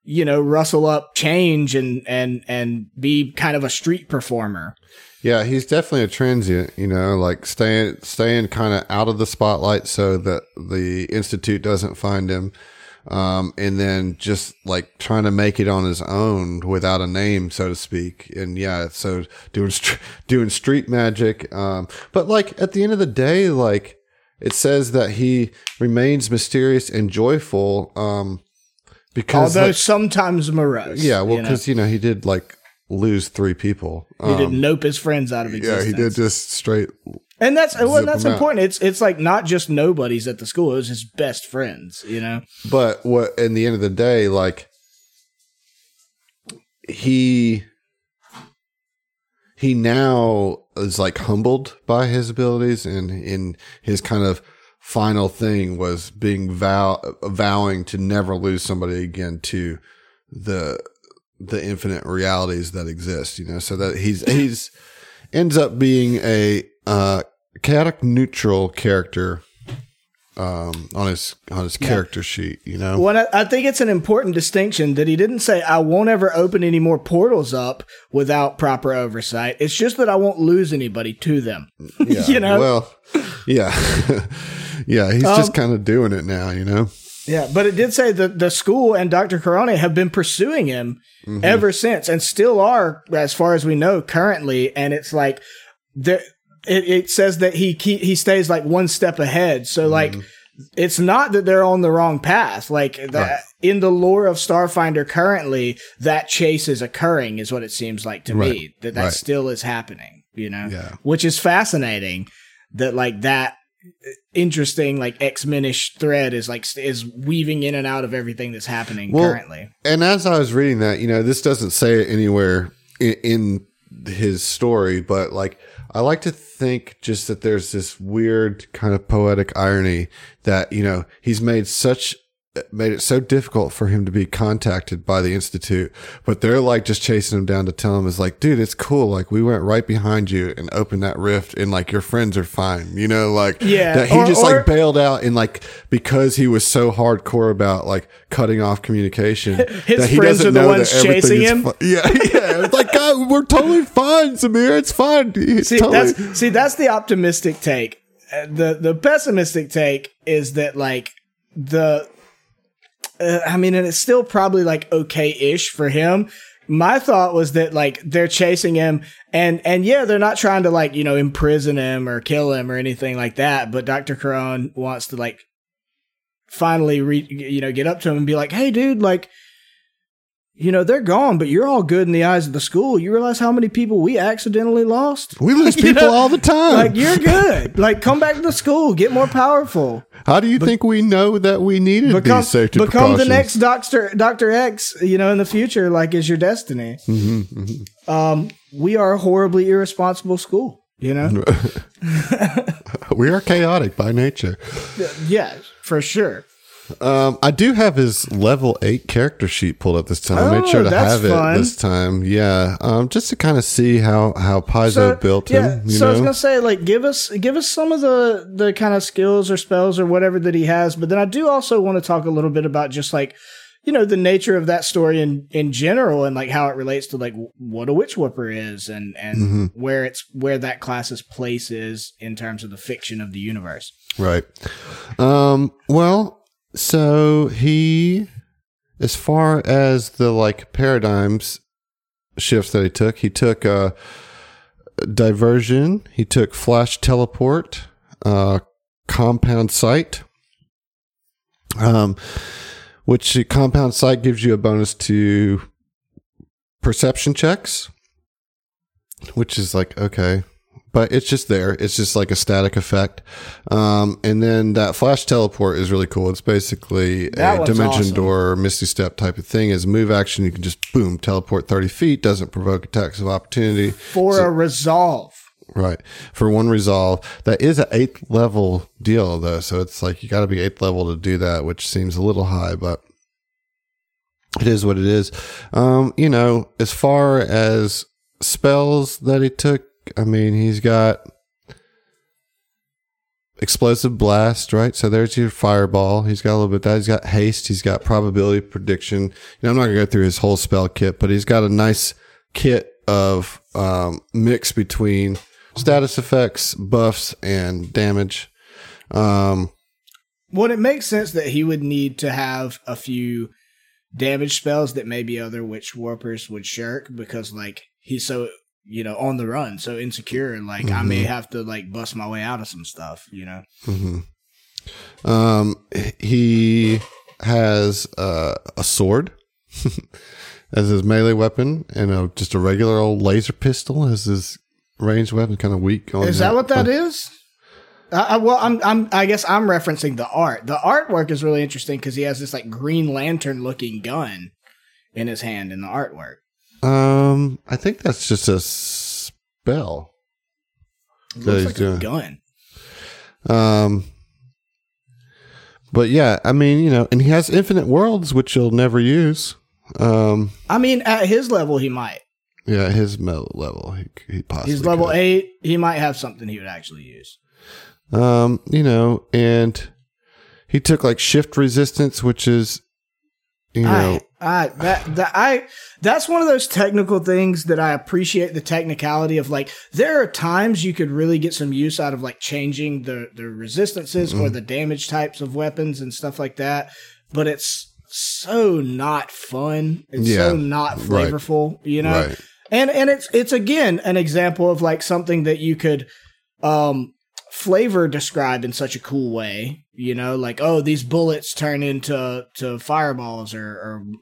you know, rustle up change and, and, and be kind of a street performer. yeah, he's definitely a transient. You know, like staying staying kind of out of the spotlight so that the institute doesn't find him. Um, and then just like trying to make it on his own without a name, so to speak. And yeah, so doing, str- doing street magic. Um, but like at the end of the day, like it says that he remains mysterious and joyful. Um, because Although like- sometimes morose. yeah, well, you know? because you know he did like lose three people. he did Um, nope his friends out of existence. yeah, he did just straight. And that's well, that's 'em out. important. It's it's like not just nobodies at the school; it was his best friends. You know, But what in the end of the day, like he he now is like humbled by his abilities, and in his kind of final thing was being vow vowing to never lose somebody again to the the infinite realities that exist. You know, so that he's he's ends up being a uh, chaotic neutral character um, on his on his character sheet. You know, Well, I, I think it's an important distinction that he didn't say I won't ever open any more portals up without proper oversight. It's just that I won't lose anybody to them. yeah, you know? Well, yeah, yeah. He's Um, just kind of doing it now. You know. Yeah, but it did say that the school and Dr. Corone have been pursuing him Mm-hmm. ever since and still are, as far as we know, currently. And it's like, the, it, it says that he keep, he stays like one step ahead. So, Mm-hmm. like, it's not that they're on the wrong path. Like, that, Right. in the lore of Starfinder currently, that chase is occurring, is what it seems like to me. That that Right. still is happening, you know? Yeah. Which is fascinating that, like, that interesting like X-Men-ish thread is like is weaving in and out of everything that's happening Well, currently. And as I was reading that, you know, this doesn't say it anywhere in, in his story, but like I like to think just that there's this weird kind of poetic irony that you know he's made such made it so difficult for him to be contacted by the institute but they're like just chasing him down to tell him is like dude it's cool like we went right behind you and opened that rift and like your friends are fine you know like Yeah, that he or- just or- like bailed out and like because he was so hardcore about like cutting off communication His that he friends doesn't are the ones chasing him? fi- yeah yeah it's like God, we're totally fine Samir it's fine It's See, totally that's see that's the optimistic take. Uh, the The pessimistic take is that like the uh, I mean, and it's still probably like okay-ish for him. My thought was that like they're chasing him and and yeah, they're not trying to like, you know, imprison him or kill him or anything like that, but Dr. Corone wants to like finally re- you know, get up to him and be like, "Hey dude, like you know, they're gone, but you're all good in the eyes of the school. You realize how many people we accidentally lost? we lose people know, all the time Like you're good. like come back to the school, get more powerful. how do you think we know that we needed Become these safety become the next Doctor Doctor X. You know, in the future, like is your destiny. Mm-hmm, Um, we are a horribly irresponsible school. You know, we are chaotic by nature yeah, for sure. Um, I do have his level eight character sheet pulled up this time. I made Oh, sure to have fun. it this time. Yeah, um, just to kind of see how how Paizo built yeah, him. You so I was gonna say, like, give us give us some of the the kind of skills or spells or whatever that he has. But then I do also want to talk a little bit about just like, you know, the nature of that story in in general and like how it relates to like what a witch warper is and and Mm-hmm. where it's where that class's place is in terms of the fiction of the universe. right? Um, well, so he, as far as the like paradigms shifts that he took, he took uh, diversion. He took flash teleport, uh, compound sight. Um, which compound sight gives you a bonus to perception checks, which is like okay, but it's just there. It's just like a static effect. Um, and then that flash teleport is really cool. It's basically That a dimension awesome. door, misty step type of thing. As move action, you can just boom teleport thirty feet. Doesn't provoke attacks of opportunity. For a resolve. Right. For one resolve. That is an eighth level deal though. So it's like you gotta be eighth level to do that, which seems a little high, but it is what it is. Um, you know, as far as spells that he took, I mean, he's got explosive blast, right? So there's your fireball. He's got a little bit that. He's got haste. He's got probability prediction. You know, I'm not gonna go through his whole spell kit, but he's got a nice kit of um, mix between status effects, buffs, and damage. Um, Well, it makes sense that he would need to have a few damage spells that maybe other witch warpers would shirk because, like, he's so you know on the run, so insecure. Like, I may have to like bust my way out of some stuff. You know, um, he has uh, a sword as his melee weapon, and a, just a regular old laser pistol as his ranged weapon. Kind of weak. Is that what that is? I, I, well, I'm, I'm, I guess I'm referencing the art. The artwork is really interesting because he has this like Green Lantern looking gun in his hand in the artwork. Um, I think that's just a spell. It That looks he's like doing. a gun. Um, but yeah, I mean, you know, and he has infinite worlds, which you'll never use. Um, I mean, at his level, he might. yeah, his level, he, he possibly He's level could. eight. He might have something he would actually use. Um, you know, and he took like shift resistance, which is you know I, I that that I that's one of those technical things that I appreciate the technicality of like there are times you could really get some use out of like changing the the resistances or the damage types of weapons and stuff like that, but it's so not fun. It's Yeah, so not right. flavorful, you know. right. And and it's it's again an example of like something that you could um flavor describe in such a cool way, you know, like oh these bullets turn into to fireballs or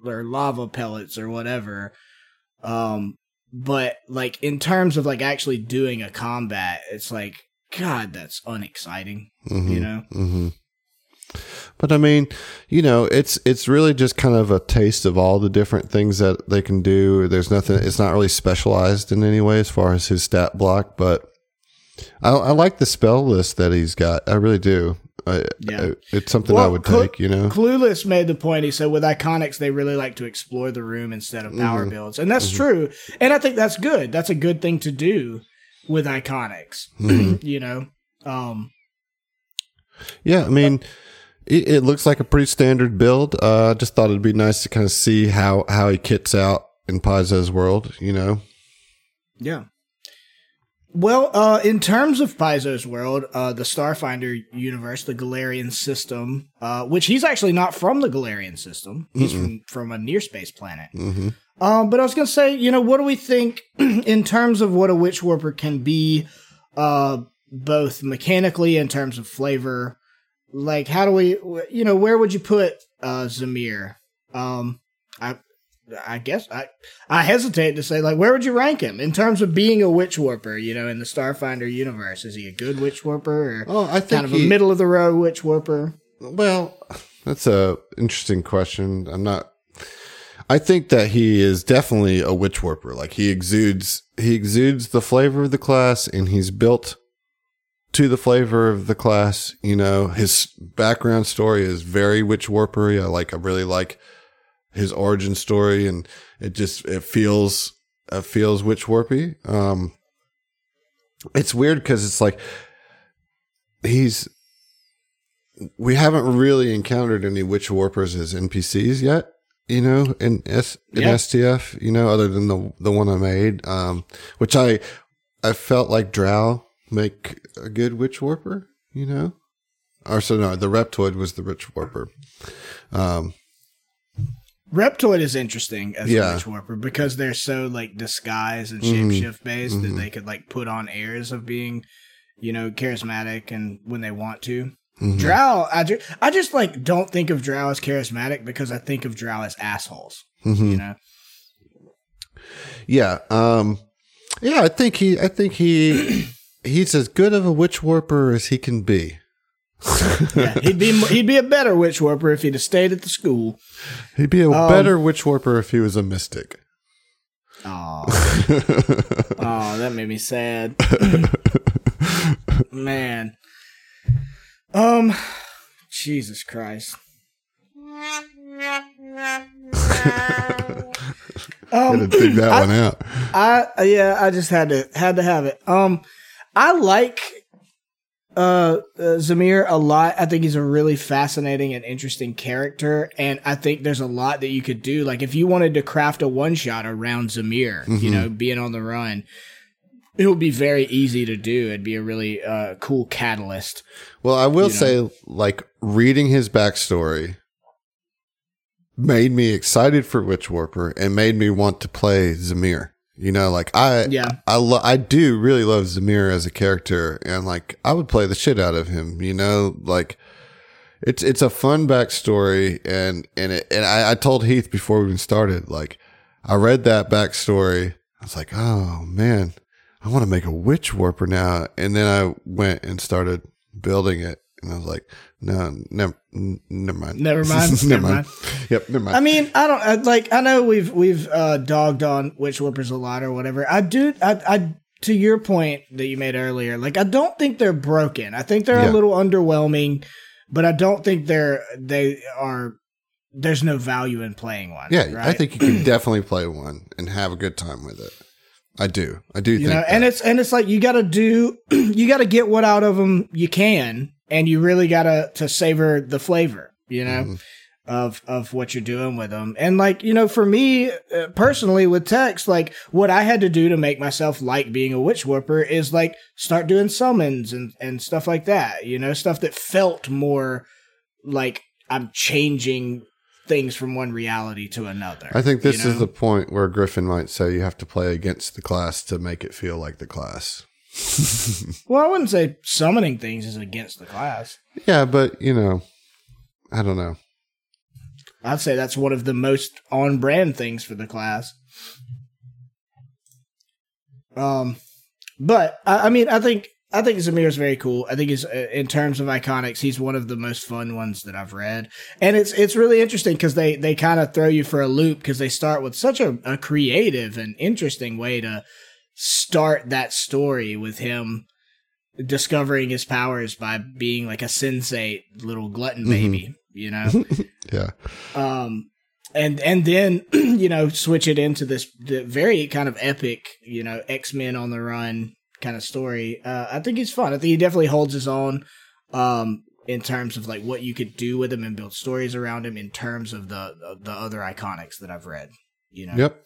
or, or lava pellets or whatever. Um but like in terms of like actually doing a combat, it's like god that's unexciting, Mhm. you know. mm-hmm. But I mean, you know, it's it's really just kind of a taste of all the different things that they can do. There's nothing. It's not really specialized in any way as far as his stat block, but I, I like the spell list that he's got. I really do. I, Yeah. I- it's something I would Clu- take. You know. Clueless made the point. He said with iconics, they really like to explore the room instead of power Mm-hmm. builds, and that's true. And I think that's good. That's a good thing to do with iconics. Mm-hmm. you know, um, Yeah, I mean, it, it looks like a pretty standard build. Uh, I just thought it'd be nice to kind of see how how he kits out in Paizo's world. You know. yeah. Well, uh, in terms of Paizo's world, uh, the Starfinder universe, the Golarion system, uh, which he's actually not from the Golarion system. He's from, from a near space planet. hmm Um, but I was gonna say, you know, what do we think in terms of what a witch warper can be, uh, both mechanically in terms of flavor? Like, how do we, you know, where would you put uh Zemir? Um, I, I guess I, I hesitate to say like, where would you rank him in terms of being a witch warper? You know, in the Starfinder universe, is he a good witch warper or Oh, I think kind of he, a middle of the road witch warper? Well, that's a interesting question. I'm not. I think that he is definitely a witch warper. Like he exudes, he exudes the flavor of the class, and he's built to the flavor of the class. You know, his background story is very witch warpery. I like. I really like his origin story, and it just it feels it feels witch warpy. Um, it's weird because it's like he's we haven't really encountered any witch warpers as NPCs yet. You know, in S in Yeah. STF, you know, other than the the one I made, um, which I I felt like Drow make a good witch warper. You know, or so no, the Reptoid was the witch warper. Um, Reptoid is interesting as Yeah. a witch warper because they're so like disguise and shapeshift based that Mhm. they could like put on airs of being, you know, charismatic and when they want to. mhm. Drow, I just, I just like don't think of Drow as charismatic because I think of Drow as assholes. Mhm. You know, Yeah. Um yeah, I think he I think he he's as good of a witch warper as he can be. Yeah, he'd be he'd be a better witch warper if he'd have stayed at the school. He'd be a Um, better witch warper if he was a mystic. Oh, oh, that made me sad. Man, um, Jesus Christ. Had to dig that I- one out. I yeah, I just had to had to have it. Um, I like uh, uh Zemir a lot. I think he's a really fascinating and interesting character, and I think there's a lot that you could do. Like if you wanted to craft a one shot around Zemir, you Mhm. know, being on the run, it would be very easy to do. It'd be a really uh cool catalyst. Well, I will you say, like, reading his backstory made me excited for Witch Warper and made me want to play Zemir. You know, like I, Yeah. I, lo- I do really love Zemir as a character, and like I would play the shit out of him. You know, like it's it's a fun backstory, and and it, and I, I told Heath before we even started, like I read that backstory, I was like, oh man, I want to make a witch warper now. And then I went and started building it. And I was like, no, never, never mind. Never mind. never mind. Yep, never mind. I mean, I don't I, like. I know we've we've uh, dogged on witch whippers a lot or whatever. I do. I, I to your point that you made earlier. Like, I don't think they're broken. I think they're Yeah. a little underwhelming, but I don't think they're they are. There's no value in playing one. yeah, I think you can definitely play one and have a good time with it. I do. I do you think know, that. and it's and it's like you got to do. You got to get what out of them you can. And you really gotta to savor the flavor, you know, of of what you're doing with them. And like you know, for me uh, personally with Tex, like what I had to do to make myself like being a witch warper is like start doing summons and and stuff like that. You know, stuff that felt more like I'm changing things from one reality to another. I think this you is the point where Griffin might say you have to play against the class to make it feel like the class. Well, I wouldn't say summoning things is against the class. Yeah, but you know, I don't know. I'd say that's one of the most on brand things for the class. Um, but I, I mean, I think I think Zemir is very cool. I think he's uh, in terms of iconics, he's one of the most fun ones that I've read, and it's it's really interesting because they they kind of throw you for a loop because they start with such a, a creative and interesting way to start that story with him discovering his powers by being like a sensate little glutton baby, you know. Yeah, um and and then you know switch it into this the very kind of epic you know x-men on the run kind of story. Uh i think it's fun. I think he definitely holds his own um in terms of like what you could do with him and build stories around him in terms of the the other iconics that i've read you know? Yep.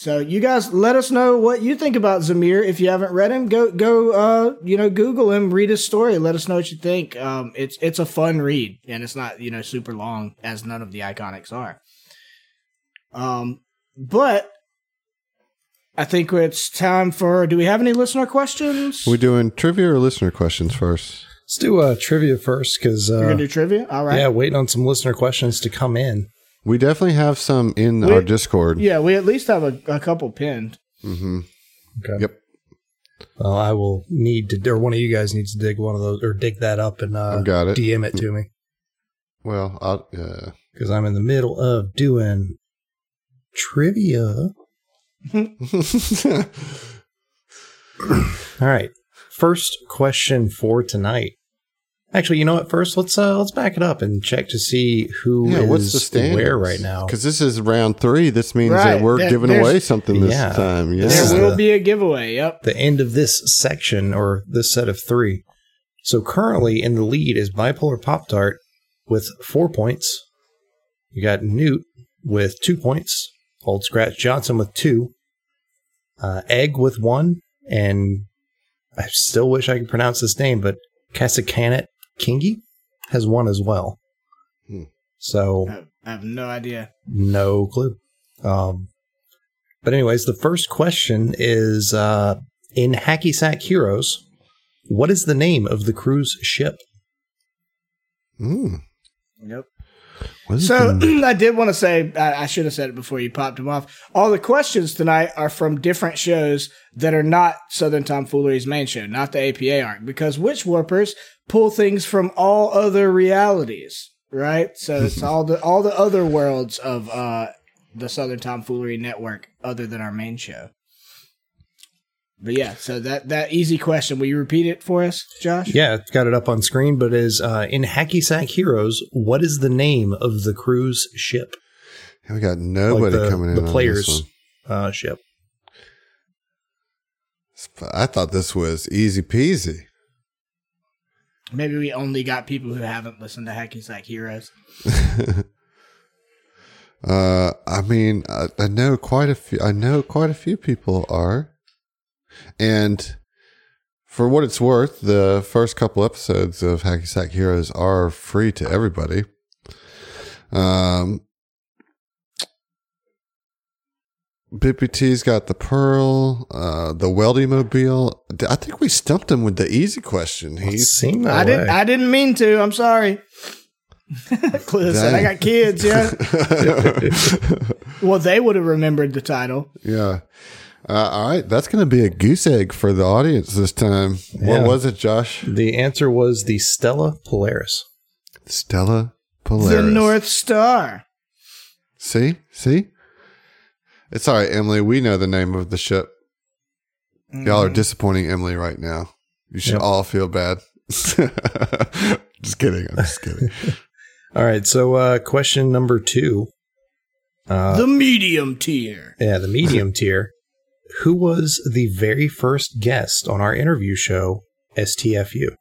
So you guys let us know what you think about Zemir. If you haven't read him, go go uh you know Google him, read his story. Let us know what you think. Um, it's it's a fun read and it's not you know super long as none of the iconics are. Um, but I think it's time for. Do we have any listener questions? We doing trivia or listener questions first? Let's do uh, trivia first because We're uh, gonna do trivia. All right. yeah, waiting on some listener questions to come in. We definitely have some in We- our Discord. Yeah, we at least have a, a couple pinned. Mm-hmm. Okay. Yep. Well, I will need to, or one of you guys needs to dig one of those, or dig that up and uh, I've got it. DM it to me Well, I'll, uh, because I'm in the middle of doing trivia. All right. First question for tonight. Actually, you know what? First, let's uh, let's back it up and check to see who yeah, is what's the standings? where right now. Because this is round three. This means Right. that we're There- giving away something this Yeah. time. Yeah. There will the- be a giveaway. Yep. the end of this section or this set of three. So currently in the lead is Bipolar Pop Tart with four points. You got Newt with two points. Old Scratch Johnson with two. Uh, Egg with one. And I still wish I could pronounce this name, but Cassacanet Kingy has one as well. Hmm. So I have, I have no idea. no clue. Um, but anyways, the first question is uh, in Hacky Sack Heroes. What is the name of the cruise ship? Mm. Yep. So I did want to say I, I should have said it before you popped them off. All the questions tonight are from different shows that are not Southern Tomfoolery's main show, not the APA arc, because Witch Warpers pull things from all other realities, right? So it's all the all the other worlds of uh, the Southern Tomfoolery network, other than our main show. But yeah, so that that easy question. Will you repeat it for us, Josh? Yeah, got it up on screen, but is uh, in Hacky Sack Heroes. What is the name of the cruise ship? we got nobody Like the, coming in. the on this players one. uh, ship. I thought this was easy peasy. Maybe we only got people who haven't listened to Hacky Sack Heroes. Uh, I mean, I, I know quite a few. I know quite a few people are, and for what it's worth, the first couple episodes of Hacky Sack Heroes are free to everybody. Um, BPT's got the Pearl, uh, the Weldy Mobile. I think we stumped him with the easy question. It He's seemed that I way. didn't. I didn't mean to. I'm sorry. Listen, I got kids. Yeah. well, they would have remembered the title. Yeah. Uh, all right. That's going to be a goose egg for the audience this time. Yeah. What was it, Josh? the answer was the Stella Polaris. Stella Polaris. The North Star. See? See? It's all right, Emily. We know the name of the ship. Y'all are disappointing Emily right now. You should Yep. all feel bad. just kidding. I'm just kidding. All right, so uh, question number two. Uh, the medium tier. Yeah, the medium tier. Who was the very first guest on our interview show, STFU?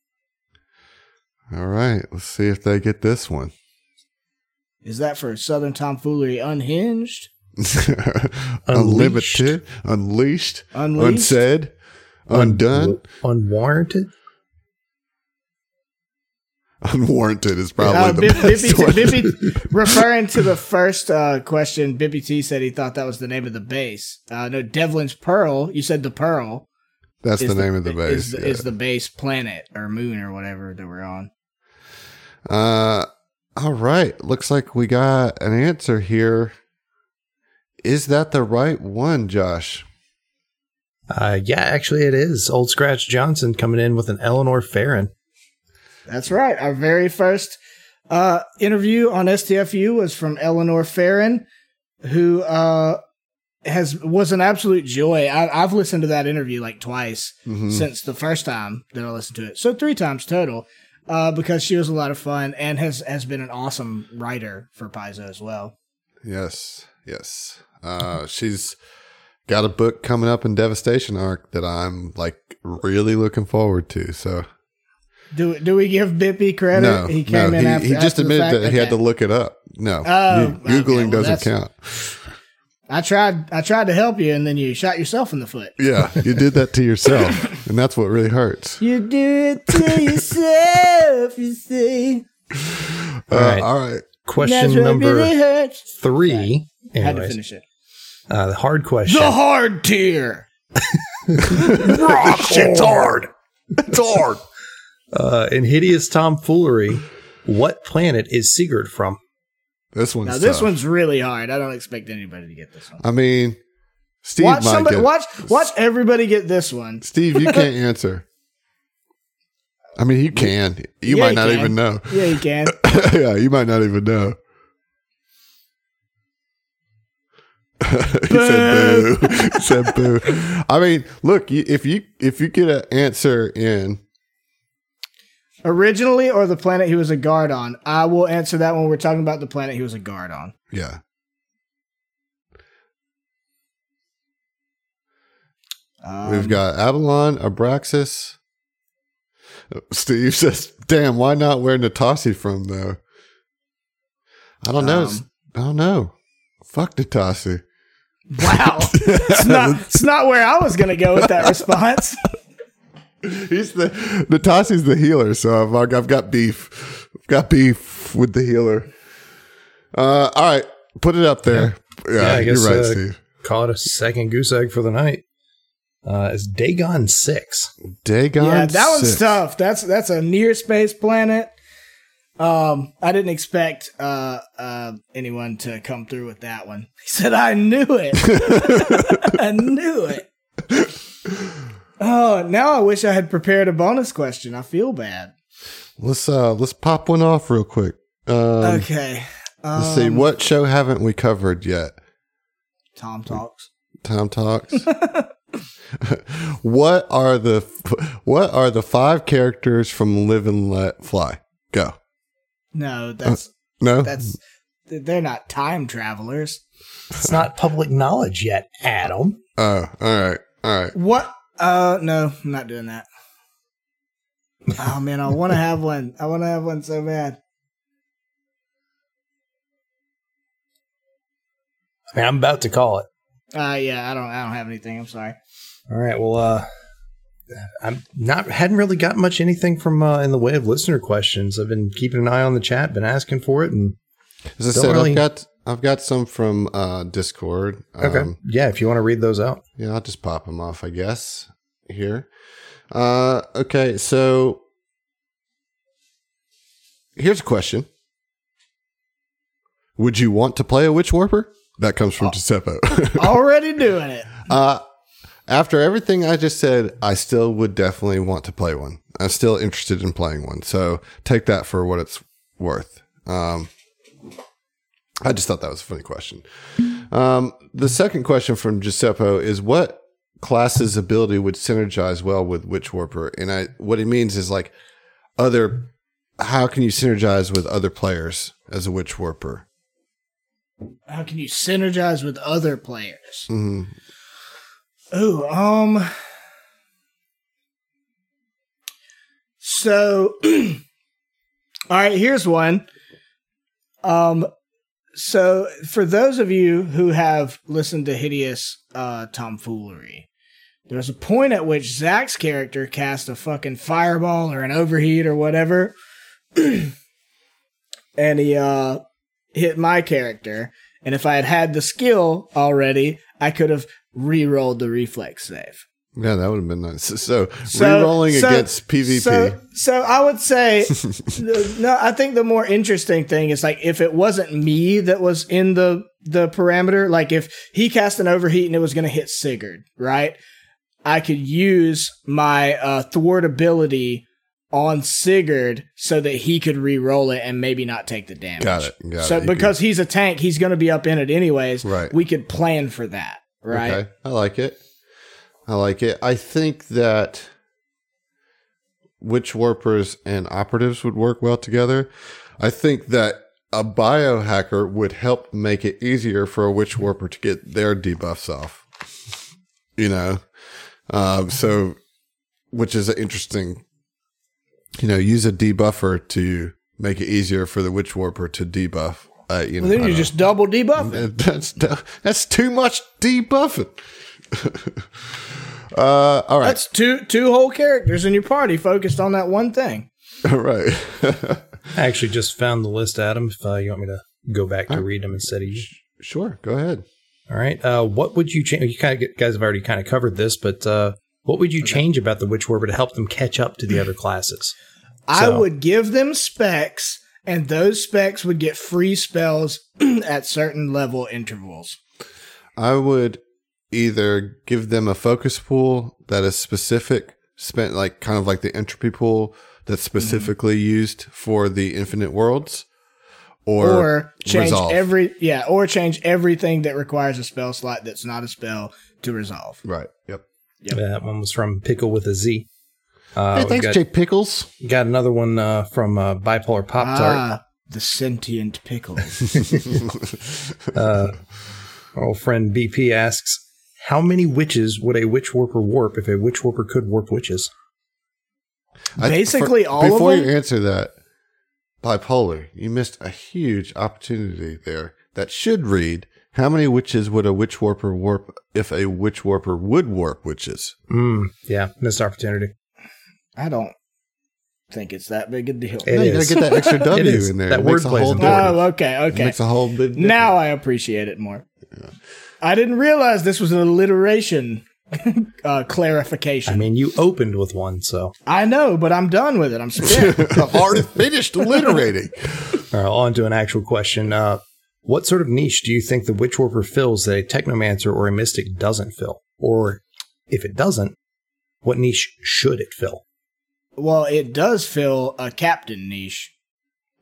All right. Let's see if they get this one. Is that for Southern Tomfoolery Unhinged? Unlimited, unleashed, Unleashed? unsaid, undone, Unwarranted? unwarranted is probably Uh, the Bib- best Bippy, one. Bippy- referring to the first uh, question, Bippy T said he thought that was the name of the base. Uh, no, Devlin's Pearl. You said the Pearl. That's the name of the base. Is, the- is the base planet or moon or whatever that we're on. uh, all right. Looks like we got an answer here. Is that the right one, Josh? Uh, yeah, actually, it is. Old Scratch Johnson coming in with an Eleanor Ferron. That's right. Our very first uh, interview on STFU was from Eleanor Ferron, who uh, has was an absolute joy. I, I've listened to that interview like twice Mhm. since the first time that I listened to it, so three times total. Uh, because she was a lot of fun and has has been an awesome writer for Paizo as well. Yes, yes. Uh, she's got a book coming up in Devastation Ark that I'm like really looking forward to. So Do do we give Bippy credit? no, he came no, in he, after he just after admitted fact? that he had to look it up. No, Oh, You- okay, googling well, doesn't count. I tried I tried to help you, and then you shot yourself in the foot. Yeah, you did that to yourself, and that's what really hurts. You do it to yourself, you see. Uh, All right. all right. Question number really hurts. three. Had to finish it. Uh, the hard question. The hard tier. Shit's hard. It's hard. Uh, in hideous tomfoolery, what planet is Sigurd from? This one's Now this tough. one's really hard. I don't expect anybody to get this one. I mean, Steve watch might somebody get. watch watch everybody get this one. Steve, you can't answer. I mean, you can. You Yeah, might not can. even know. Yeah, you can. yeah, you might not even know. He said boo. he said boo. I mean, look, you, if you if you get an answer in, Originally, or the planet he was a guard on. I will answer that when we're talking about the planet he was a guard on. yeah, Um, we've got Avalon, Abraxas. Steve says, "Damn, why not where Natasi from though?" I don't know. Um, I don't know. Fuck Natasi. Wow, it's not it's not where I was gonna go with that response. He's the Natasi's the healer, so I've, I've got beef. I've got beef with the healer. Uh, all right, put it up there. Yeah, Yeah, I you're right, uh, Steve. Call it a second goose egg for the night. Uh, it's Dagon 6. Dagon. yeah, that one's tough. That's that's a near space planet. Um, I didn't expect uh uh anyone to come through with that one. He said, "I knew it. I knew it." Oh, now I wish I had prepared a bonus question. I feel bad. Let's uh, let's pop one off real quick. Um, Okay. Um, Let's see. What show haven't we covered yet? Tom talks. Tom talks. what are the what are the five characters from Live and Let Fly? Go. No, that's No. that's they're not time travelers. It's not public knowledge yet, Adam. Oh, all right, all right. What? Uh, no, I'm not doing that. Oh man, I want to have one. I want to have one so bad. I mean, I'm about to call it. Uh, yeah, I don't. I don't have anything. I'm sorry. All right. Well, uh, I'm not hadn't really got much anything from uh, in the way of listener questions. I've been keeping an eye on the chat, been asking for it, and As I said, really... I've got I've got some from uh, Discord. okay, Um, yeah. If you want to read those out, yeah, I'll just pop them off, I guess. Here. Uh, okay, so here's a question: Would you want to play a Witch Warper? That comes from Giuseppe. Already doing it. uh, after everything I just said, I still would definitely want to play one. I'm still interested in playing one. So take that for what it's worth. Um, I just thought that was a funny question. Um, the second question from Giuseppe is what class's ability would synergize well with Witch Warper? And I, what he means is like other, how can you synergize with other players as a Witch Warper? How can you synergize with other players? hmm Ooh, um. So, All right, here's one. Um, so for those of you who have listened to Hideous uh, Tomfoolery, there's a point at which Zach's character cast a fucking fireball or an overheat or whatever, and he uh, hit my character. And if I had had the skill already, I could have re-rolled the reflex save. Yeah, that would have been nice. So, So- re-rolling so- against PvP. So, so I would say, no, I think the more interesting thing is like if it wasn't me that was in the the parameter, like if he cast an overheat and it was going to hit Sigurd, right? I could use my uh, thwart ability on Sigurd so that he could re-roll it and maybe not take the damage. Got it, got so it. Because he's a tank, he's going to be up in it anyways. Right. We could plan for that, right? Okay, I like it. I like it. I think that witch warpers and operatives would work well together. I think that a biohacker would help make it easier for a witch warper to get their debuffs off. You know, um, so which is interesting. You know, use a debuffer to make it easier for the witch warper to debuff. Uh, you know, Well, then you don't just double debuff. it. uh, That's that's too much debuffing. uh, all right, That's two two whole characters in your party focused on that one thing. all right. I actually just found the list, Adam. If uh, you want me to go back to read them instead of you. sure, go ahead. All right. Uh, what would you change? You kind of guys have already kind of covered this, but uh, what would you change about the Witch Warper to help them catch up to the other classes? I So- would give them specs, and those specs would get free spells at certain level intervals. I would either give them a focus pool that is specific, spent like kind of like the entropy pool that's mm-hmm. specifically used for the infinite worlds, or, Or, change resolve. every yeah, or change everything that requires a spell slot that's not a spell to resolve. right. Yep. Yep. That one was from Pickle with a Z. Uh, hey, thanks, got, Jay Pickles. got another one uh, from uh, Bipolar Pop Tart. Ah, the sentient pickle. Uh, our old friend BP asks, "How many witches would a Witch Warper warp if a Witch Warper could warp witches?" I- Basically all of Before them? you answer that, bipolar, you missed a huge opportunity there. That should read: How many witches would a witch warper warp if a witch warper would warp witches? Mm, yeah, missed opportunity. I don't think it's that big a deal. It no, you is. gotta get that extra W in there. That It makes a wordplay whole important. Oh, okay, It okay. makes a whole big difference. Now I appreciate it more. I didn't realize this was an alliteration uh, clarification. I mean, you opened with one, so I know, but I'm done with it. I'm spent. I've already finished alliterating. All right, on to an actual question. Uh, what sort of niche do you think the Witch Warper fills that a Technomancer or a Mystic doesn't fill? Or if it doesn't, what niche should it fill? Well, it does fill a captain niche.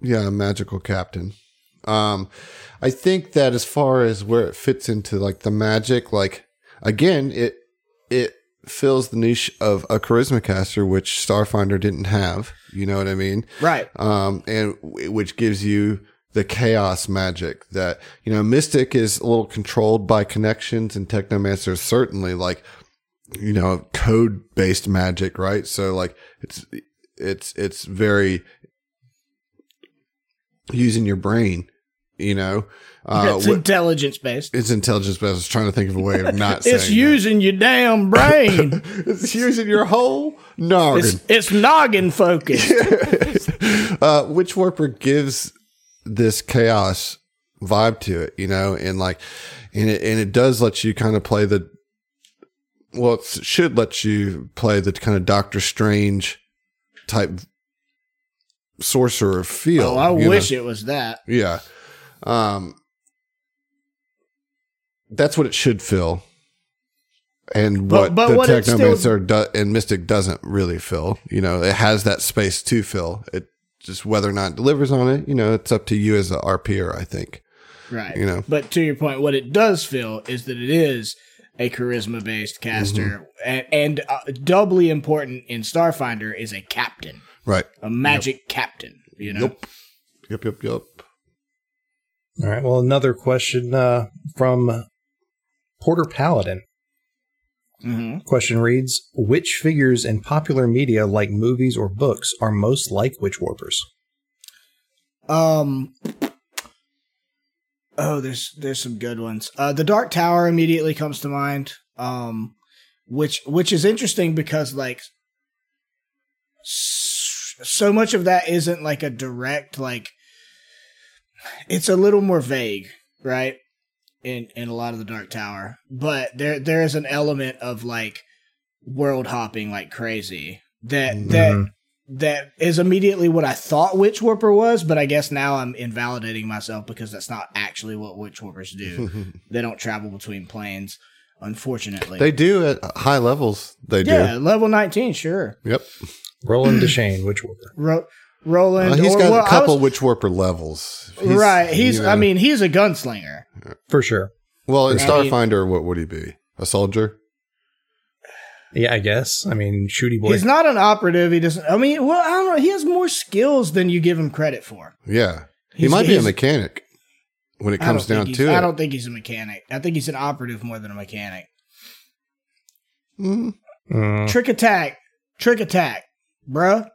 Yeah, magical captain. Um, I think that as far as where it fits into like the magic, like again, it it fills the niche of a charisma caster, which Starfinder didn't have. You know what I mean? Right. Um, and w- which gives you the chaos magic that you know. Mystic is a little controlled by connections, and Technomancer certainly like you know code based magic, right? So like it's it's it's very using your brain, you know. Uh, it's intelligence based. it's intelligence based I was trying to think of a way of not saying It's using your damn brain. It's using your whole noggin. it's, it's noggin focused. uh, Witch Warper gives this chaos vibe to it, you know, and like, and it, and it does let you kind of play the, well, it should let you play the kind of Doctor Strange type sorcerer feel. oh, I wish know? it was that. Yeah. Um, that's what it should feel. And But- what but the what it still- Technomancer do- and Mystic doesn't really fill. You know, it has that space to fill. It just whether or not it delivers on it, you know, it's up to you as a RPer, I think. Right. You know. But to your point, what it does feel is that it is a charisma based caster. Mm-hmm. And, and uh, doubly important in Starfinder is a captain, Right. a magic captain. You know? Yep. Yep, yep, yep. All right. Well, another question uh, from Porter Paladin. hmm Question reads Which figures in popular media like movies or books are most like Witch Warpers? Um. Oh, there's there's some good ones. Uh, the Dark Tower immediately comes to mind. Um, which which is interesting because like so much of that isn't like a direct like. It's a little more vague, right? In in a lot of the Dark Tower, but there there is an element of like world hopping like crazy that that Mhm. That is immediately what I thought Witch Warper was, but I guess now I'm invalidating myself because that's not actually what Witch Warpers do. they don't travel between planes, unfortunately. they do at high levels. They do. yeah, level 19, sure. Yep. Roland Deschain, which Warper. Ro- Roland. Uh, he's or- got well, a I couple was- witch warper levels. right. He's. you know- I mean, he's a gunslinger. For sure. well, in I mean- Starfinder, what would he be? A soldier? Yeah, I guess. I mean, Shooty Boy. He's not an operative. He doesn't. I mean, well, I don't know. He has more skills than you give him credit for. Yeah, he He's- might be a he's- mechanic when it I comes don't down think to he's- it. I don't think he's a mechanic. I think he's an operative more than a mechanic. Mm, Mm, Trick attack. Trick attack. Bruh.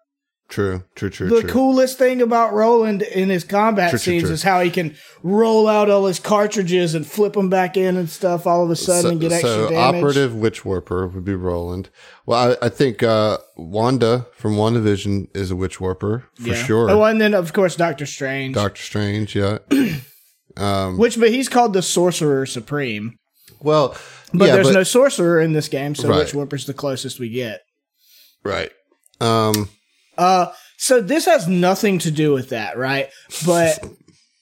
True, true, true, the true. coolest thing about Roland in his combat True, scenes true. is how he can roll out all his cartridges and flip them back in and stuff all of a sudden and get extra damage. so damage. operative witch warper would be Roland. Well, I, I think uh, Wanda from WandaVision is a witch warper for Yeah. sure. Oh, and then of course Doctor Strange, Doctor Strange, yeah. um, which but he's called the Sorcerer Supreme. well, But yeah, there's but, no sorcerer in this game, so Right. Witch Warper's the closest we get. right. Um, Uh, so this has nothing to do with that, right? But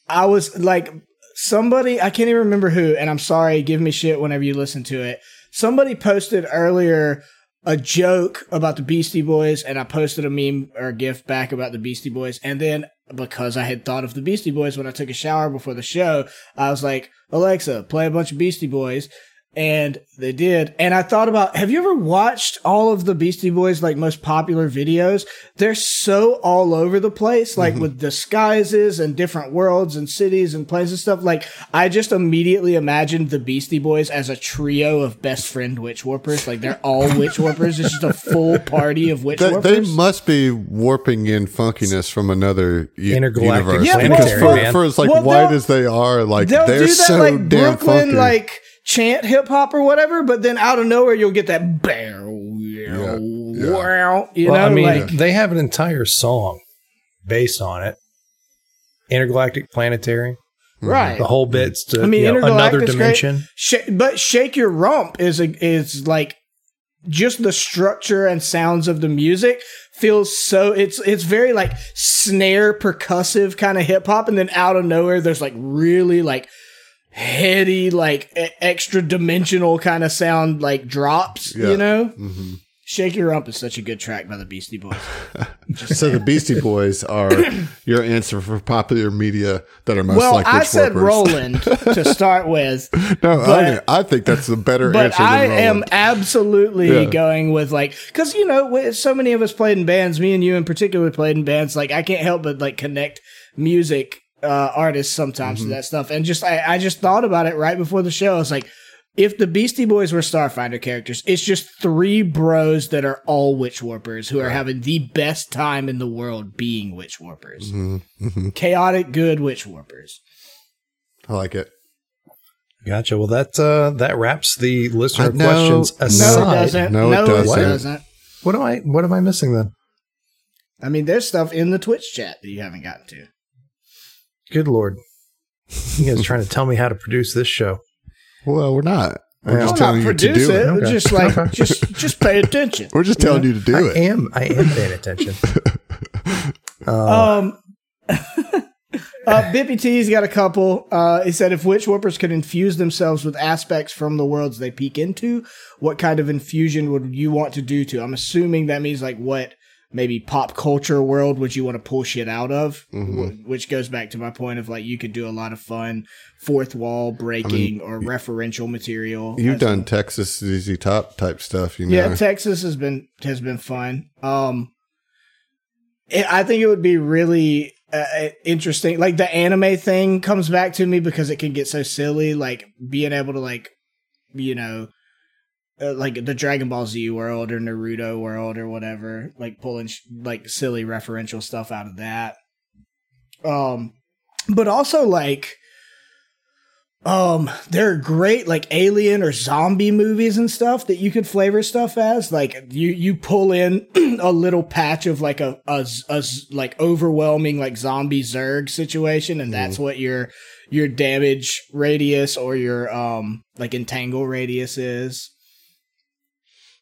I was like, somebody, I can't even remember who, and I'm sorry, give me shit whenever you listen to it. Somebody posted earlier a joke about the Beastie Boys, and I posted a meme or a gif back about the Beastie Boys, and then because I had thought of the Beastie Boys when I took a shower before the show, I was like, Alexa, play a bunch of Beastie Boys. And they did. And I thought about, have you ever watched all of the Beastie Boys, like most popular videos? They're so all over the place, like mm-hmm. with disguises and different worlds and cities and places and stuff. Like, I just immediately imagined the Beastie Boys as a trio of best friend witch warpers. Like, they're all witch warpers. It's just a full party of witch they, they must be warping in funkiness from another u- Intergalactic universe Yeah, because planetary, for, for as like Well, white as they are, like They'll they're do that so like damn Brooklyn, funky. like chant hip hop or whatever, but then out of nowhere you'll get that bow, yeah. wow, you well, know, I mean, like they have an entire song based on it. Intergalactic Planetary. Mm-hmm. right. The whole bit's to I mean, you know, another dimension. Sh- but shake your rump is a, is like just the structure and sounds of the music feels so it's it's very like snare percussive kind of hip hop, and then out of nowhere there's like really like heady like e- extra dimensional kind of sound like drops. Yeah. You know, hmm shake your rump is such a good track by the Beastie Boys. So the Beastie Boys are your answer for popular media that are most well, like I said. Roland to start with. No, but- I, I think that's the better but answer I than am absolutely Yeah. going with like because you know so many of us played in bands me and you in particular played in bands like i can't help but like connect music uh artists sometimes Mm-hmm. to that stuff and just I, I just thought about it right before the show i was like if the Beastie Boys were Starfinder characters, it's just three bros that are all witch warpers who are having the best time in the world being witch warpers. Mhm. Chaotic, good witch warpers. I like it. Gotcha. Well, that uh, that wraps the listener I know. questions No, it aside. No, it doesn't. No, it doesn't. doesn't. What am I? What am I missing then? I mean, there's stuff in the Twitch chat that you haven't gotten to. Good lord! You guys trying to tell me how to produce this show? Well, we're not. We're Yeah. just Well, telling not you to produce do it. it. Okay. Just like just just pay attention. We're just telling you to do I it. I am. I am paying attention. Uh, Um, uh, Bippy T's got a couple. Uh, he said if witch warpers could infuse themselves with aspects from the worlds they peek into, what kind of infusion would you want to do to? I'm assuming that means like what maybe pop culture world would you want to pull shit out of? Mhm. Which goes back to my point of like you could do a lot of fun fourth wall breaking or referential material. You've done Texas ZZ Top type stuff, you know. Yeah, Texas has been has been fun. Um, it, I think it would be really uh, interesting. Like the anime thing comes back to me because it can get so silly. Like being able to like, you know, uh, like the Dragon Ball Z world or Naruto world or whatever. Like pulling sh- like silly referential stuff out of that. Um, but also like, um, there are great like alien or zombie movies and stuff that you could flavor stuff as. Like you you pull in a little patch of like a, a, a like overwhelming like zombie zerg situation, and that's what your your damage radius or your um like entangle radius is.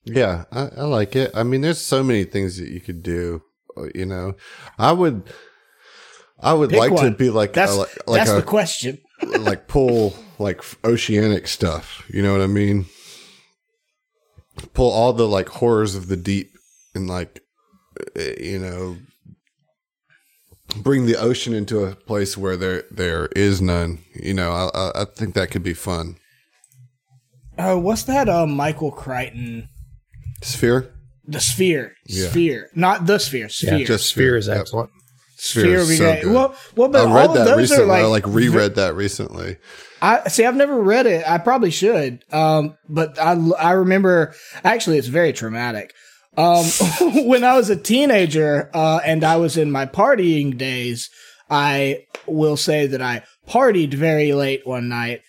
Yeah, I, I like it. I mean, there's so many things that you could do. uh, You know, I would, I would Pick like to be like That's a, like, that's a the question. like pull like oceanic stuff. You know what I mean? Pull all the like horrors of the deep and like uh, you know bring the ocean into a place where there there is none. You know, I I, I think that could be fun. Oh, what's that? Uh, Michael Crichton, Sphere, the Sphere, Yeah. Sphere, not the Sphere, Sphere. Yeah, just Sphere is Yep. excellent. Sphere would be is so good. Well, well, but I read all that of those recently. are like, I like reread that recently. I see. I've never read it. I probably should. Um, but I I remember actually it's very traumatic. Um, when I was a teenager, uh, and I was in my partying days, I will say that I partied very late one night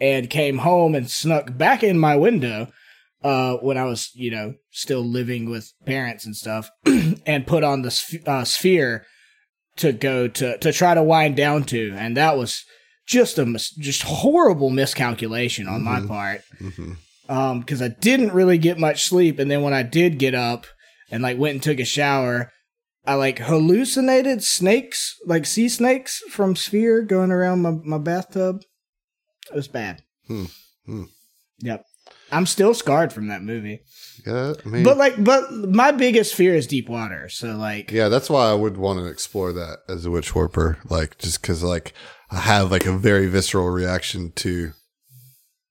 and came home and snuck back in my window. Uh, when I was, you know, still living with parents and stuff, and put on the sph- uh, sphere to go to to try to wind down to, and that was just a mis- just horrible miscalculation on my part. Hmm um because i didn't really get much sleep. And then when i did get up and like went and took a shower i like hallucinated snakes like sea snakes from sphere going around my, my bathtub. It was bad. Hmm. Hmm. yep i'm still scarred from that movie Yeah, I mean, but like but my biggest fear is deep water so like Yeah, that's why I would want to explore that as a witch warper. Like, just because, like, I have like a very visceral reaction to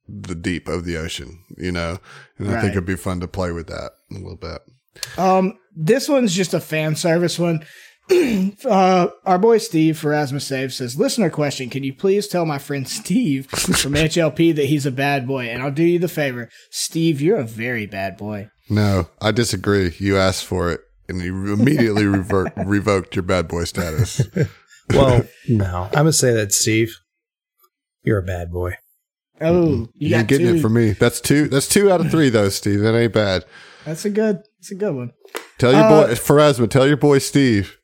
the deep of the ocean, you know, and I Right. think it'd be fun to play with that a little bit. Um, this one's just a fan service one. uh, our boy Steve for Asma Save says, listener question, can you please tell my friend Steve from HLP that he's a bad boy? And I'll do you the favor. Steve, you're a very bad boy. No, I disagree. You asked for it, and you immediately revert, revoked your bad boy status. Well, no, I'm gonna say that Steve, you're a bad boy. Oh, you You're got getting two. it from me. That's two. That's two out of three, though, Steve. That ain't bad. That's a good, that's a good one. Tell your Uh, boy Pharasma. Tell your boy Steve.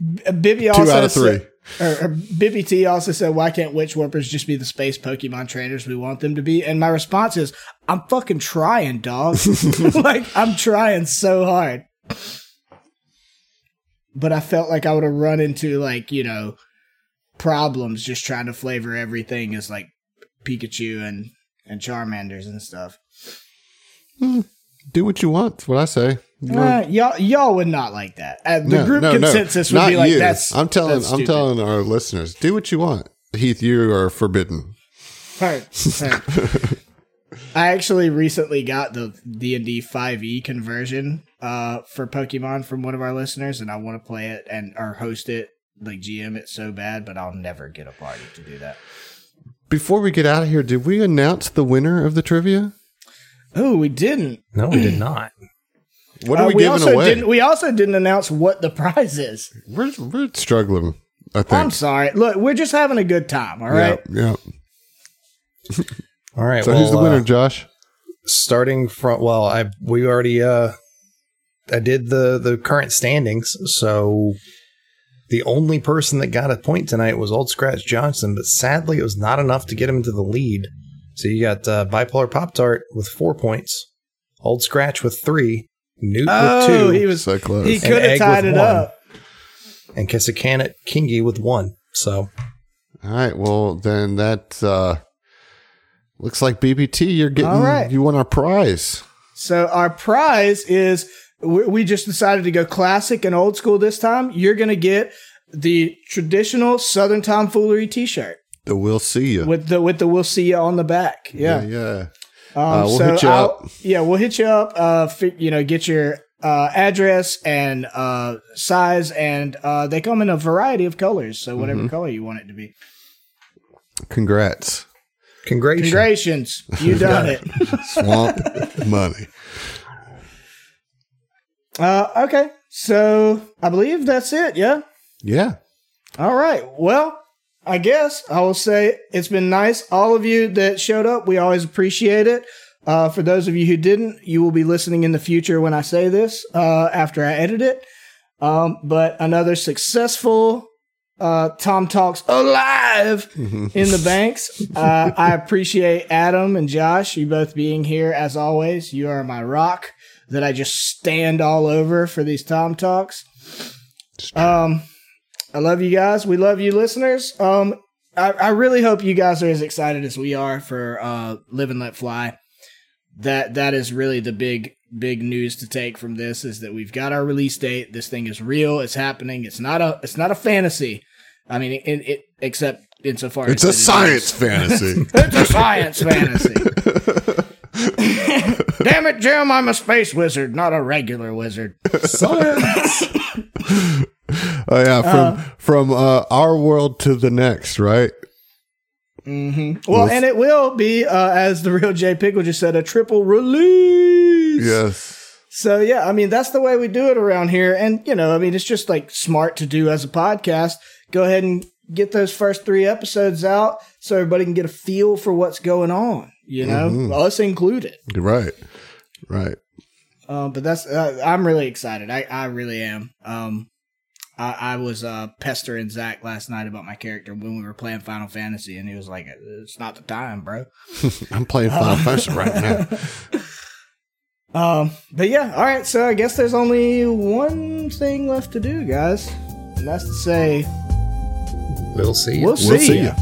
Bippy also Two out of three. Said, or, or Bippy T also said, "Why can't witch warpers just be the space Pokemon trainers we want them to be?" And my response is, "I'm fucking trying, dog. like I'm trying so hard." But I felt like I would have run into like you know problems just trying to flavor everything as like Pikachu and and Charmanders and stuff. Hmm. Do what you want. That's what I say. You want- Uh, y'all, y'all would not like that. Uh, the No, group no, no. consensus would Not be like, you. "That's." I'm telling. that's I'm telling our listeners. Do what you want. Heath, you are forbidden. Right. right. I actually recently got the D and D five E conversion uh, for Pokemon from one of our listeners, and I want to play it and or host it, like GM it so bad, but I'll never get a party to do that. Before we get out of here, did we announce the winner of the trivia? Oh, we didn't. No, we did not. What are Uh, we, giving also away? Didn't, we also didn't announce what the prize is. we're we're struggling. I think. I'm sorry. Look, we're just having a good time. All right. Yeah. yeah. All right. So well, who's the winner, uh, Josh? starting from well, I we already uh I did the the current standings, so the only person that got a point tonight was Old Scratch Johnson, but sadly it was not enough to get him to the lead. So you got uh, Bipolar Pop Tart with four points, Old Scratch with three, Newt Oh, with two, he was. So close. He could have tied it one. up. and Kissakanit Kingy with one. So All right. Well, then that uh, looks like BBT. You're getting. All right. You won our prize. So our prize is we we just decided to go classic and old school this time. You're gonna get the traditional Southern Tomfoolery T-shirt The we'll see you. with the with the "We'll see you" on the back. Yeah, Yeah. Um, Uh, we'll so hit you I'll- up. Yeah, we'll hit you up. Uh, fi- you know, get your uh, address and uh, size, and uh, they come in a variety of colors. So whatever Mm-hmm. color you want it to be. Congrats. congratulations. Congratulations, you done it. Swamp money. Uh, okay, so I believe that's it. Yeah. Yeah. All right. Well, I guess I will say it's been nice. All of you that showed up, we always appreciate it. Uh, for those of you who didn't, you will be listening in the future when I say this uh, after I edit it. Um, but another successful uh, TOMTalks alive in the banks. Uh, I appreciate Adam and Josh, you both being here as always. You are my rock that I just stand all over for these TOMTalks. Um, I love you guys. We love you, listeners. Um, I, I really hope you guys are as excited as we are for uh, Live and Let Fly. That that is really the big big news to take from this is that we've got our release date. This thing is real. It's happening. It's not a it's not a fantasy. I mean, it, it except insofar as It's as a it is- science fantasy. it's a science fantasy. Damn it, Jim! I'm a space wizard, not a regular wizard. Science. Oh yeah, from from uh, our world to the next, right? hmm Well, and it will be, uh, as the real Jay Pickle just said, a triple release. Yes. So yeah, I mean that's the way we do it around here, and you know, I mean it's just like smart to do as a podcast. Go ahead and get those first three episodes out so everybody can get a feel for what's going on. You know, us included. Right. Right. Uh, but that's uh, I'm really excited. I I really am. Um, I, I was uh pestering Zach last night about my character when we were playing Final Fantasy, and he was like, "It's not the time, bro." I'm playing Final Fantasy right now. Um, but yeah, all right. So I guess there's only one thing left to do, guys, and that's to say We'll see. you. we'll see, We'll see ya.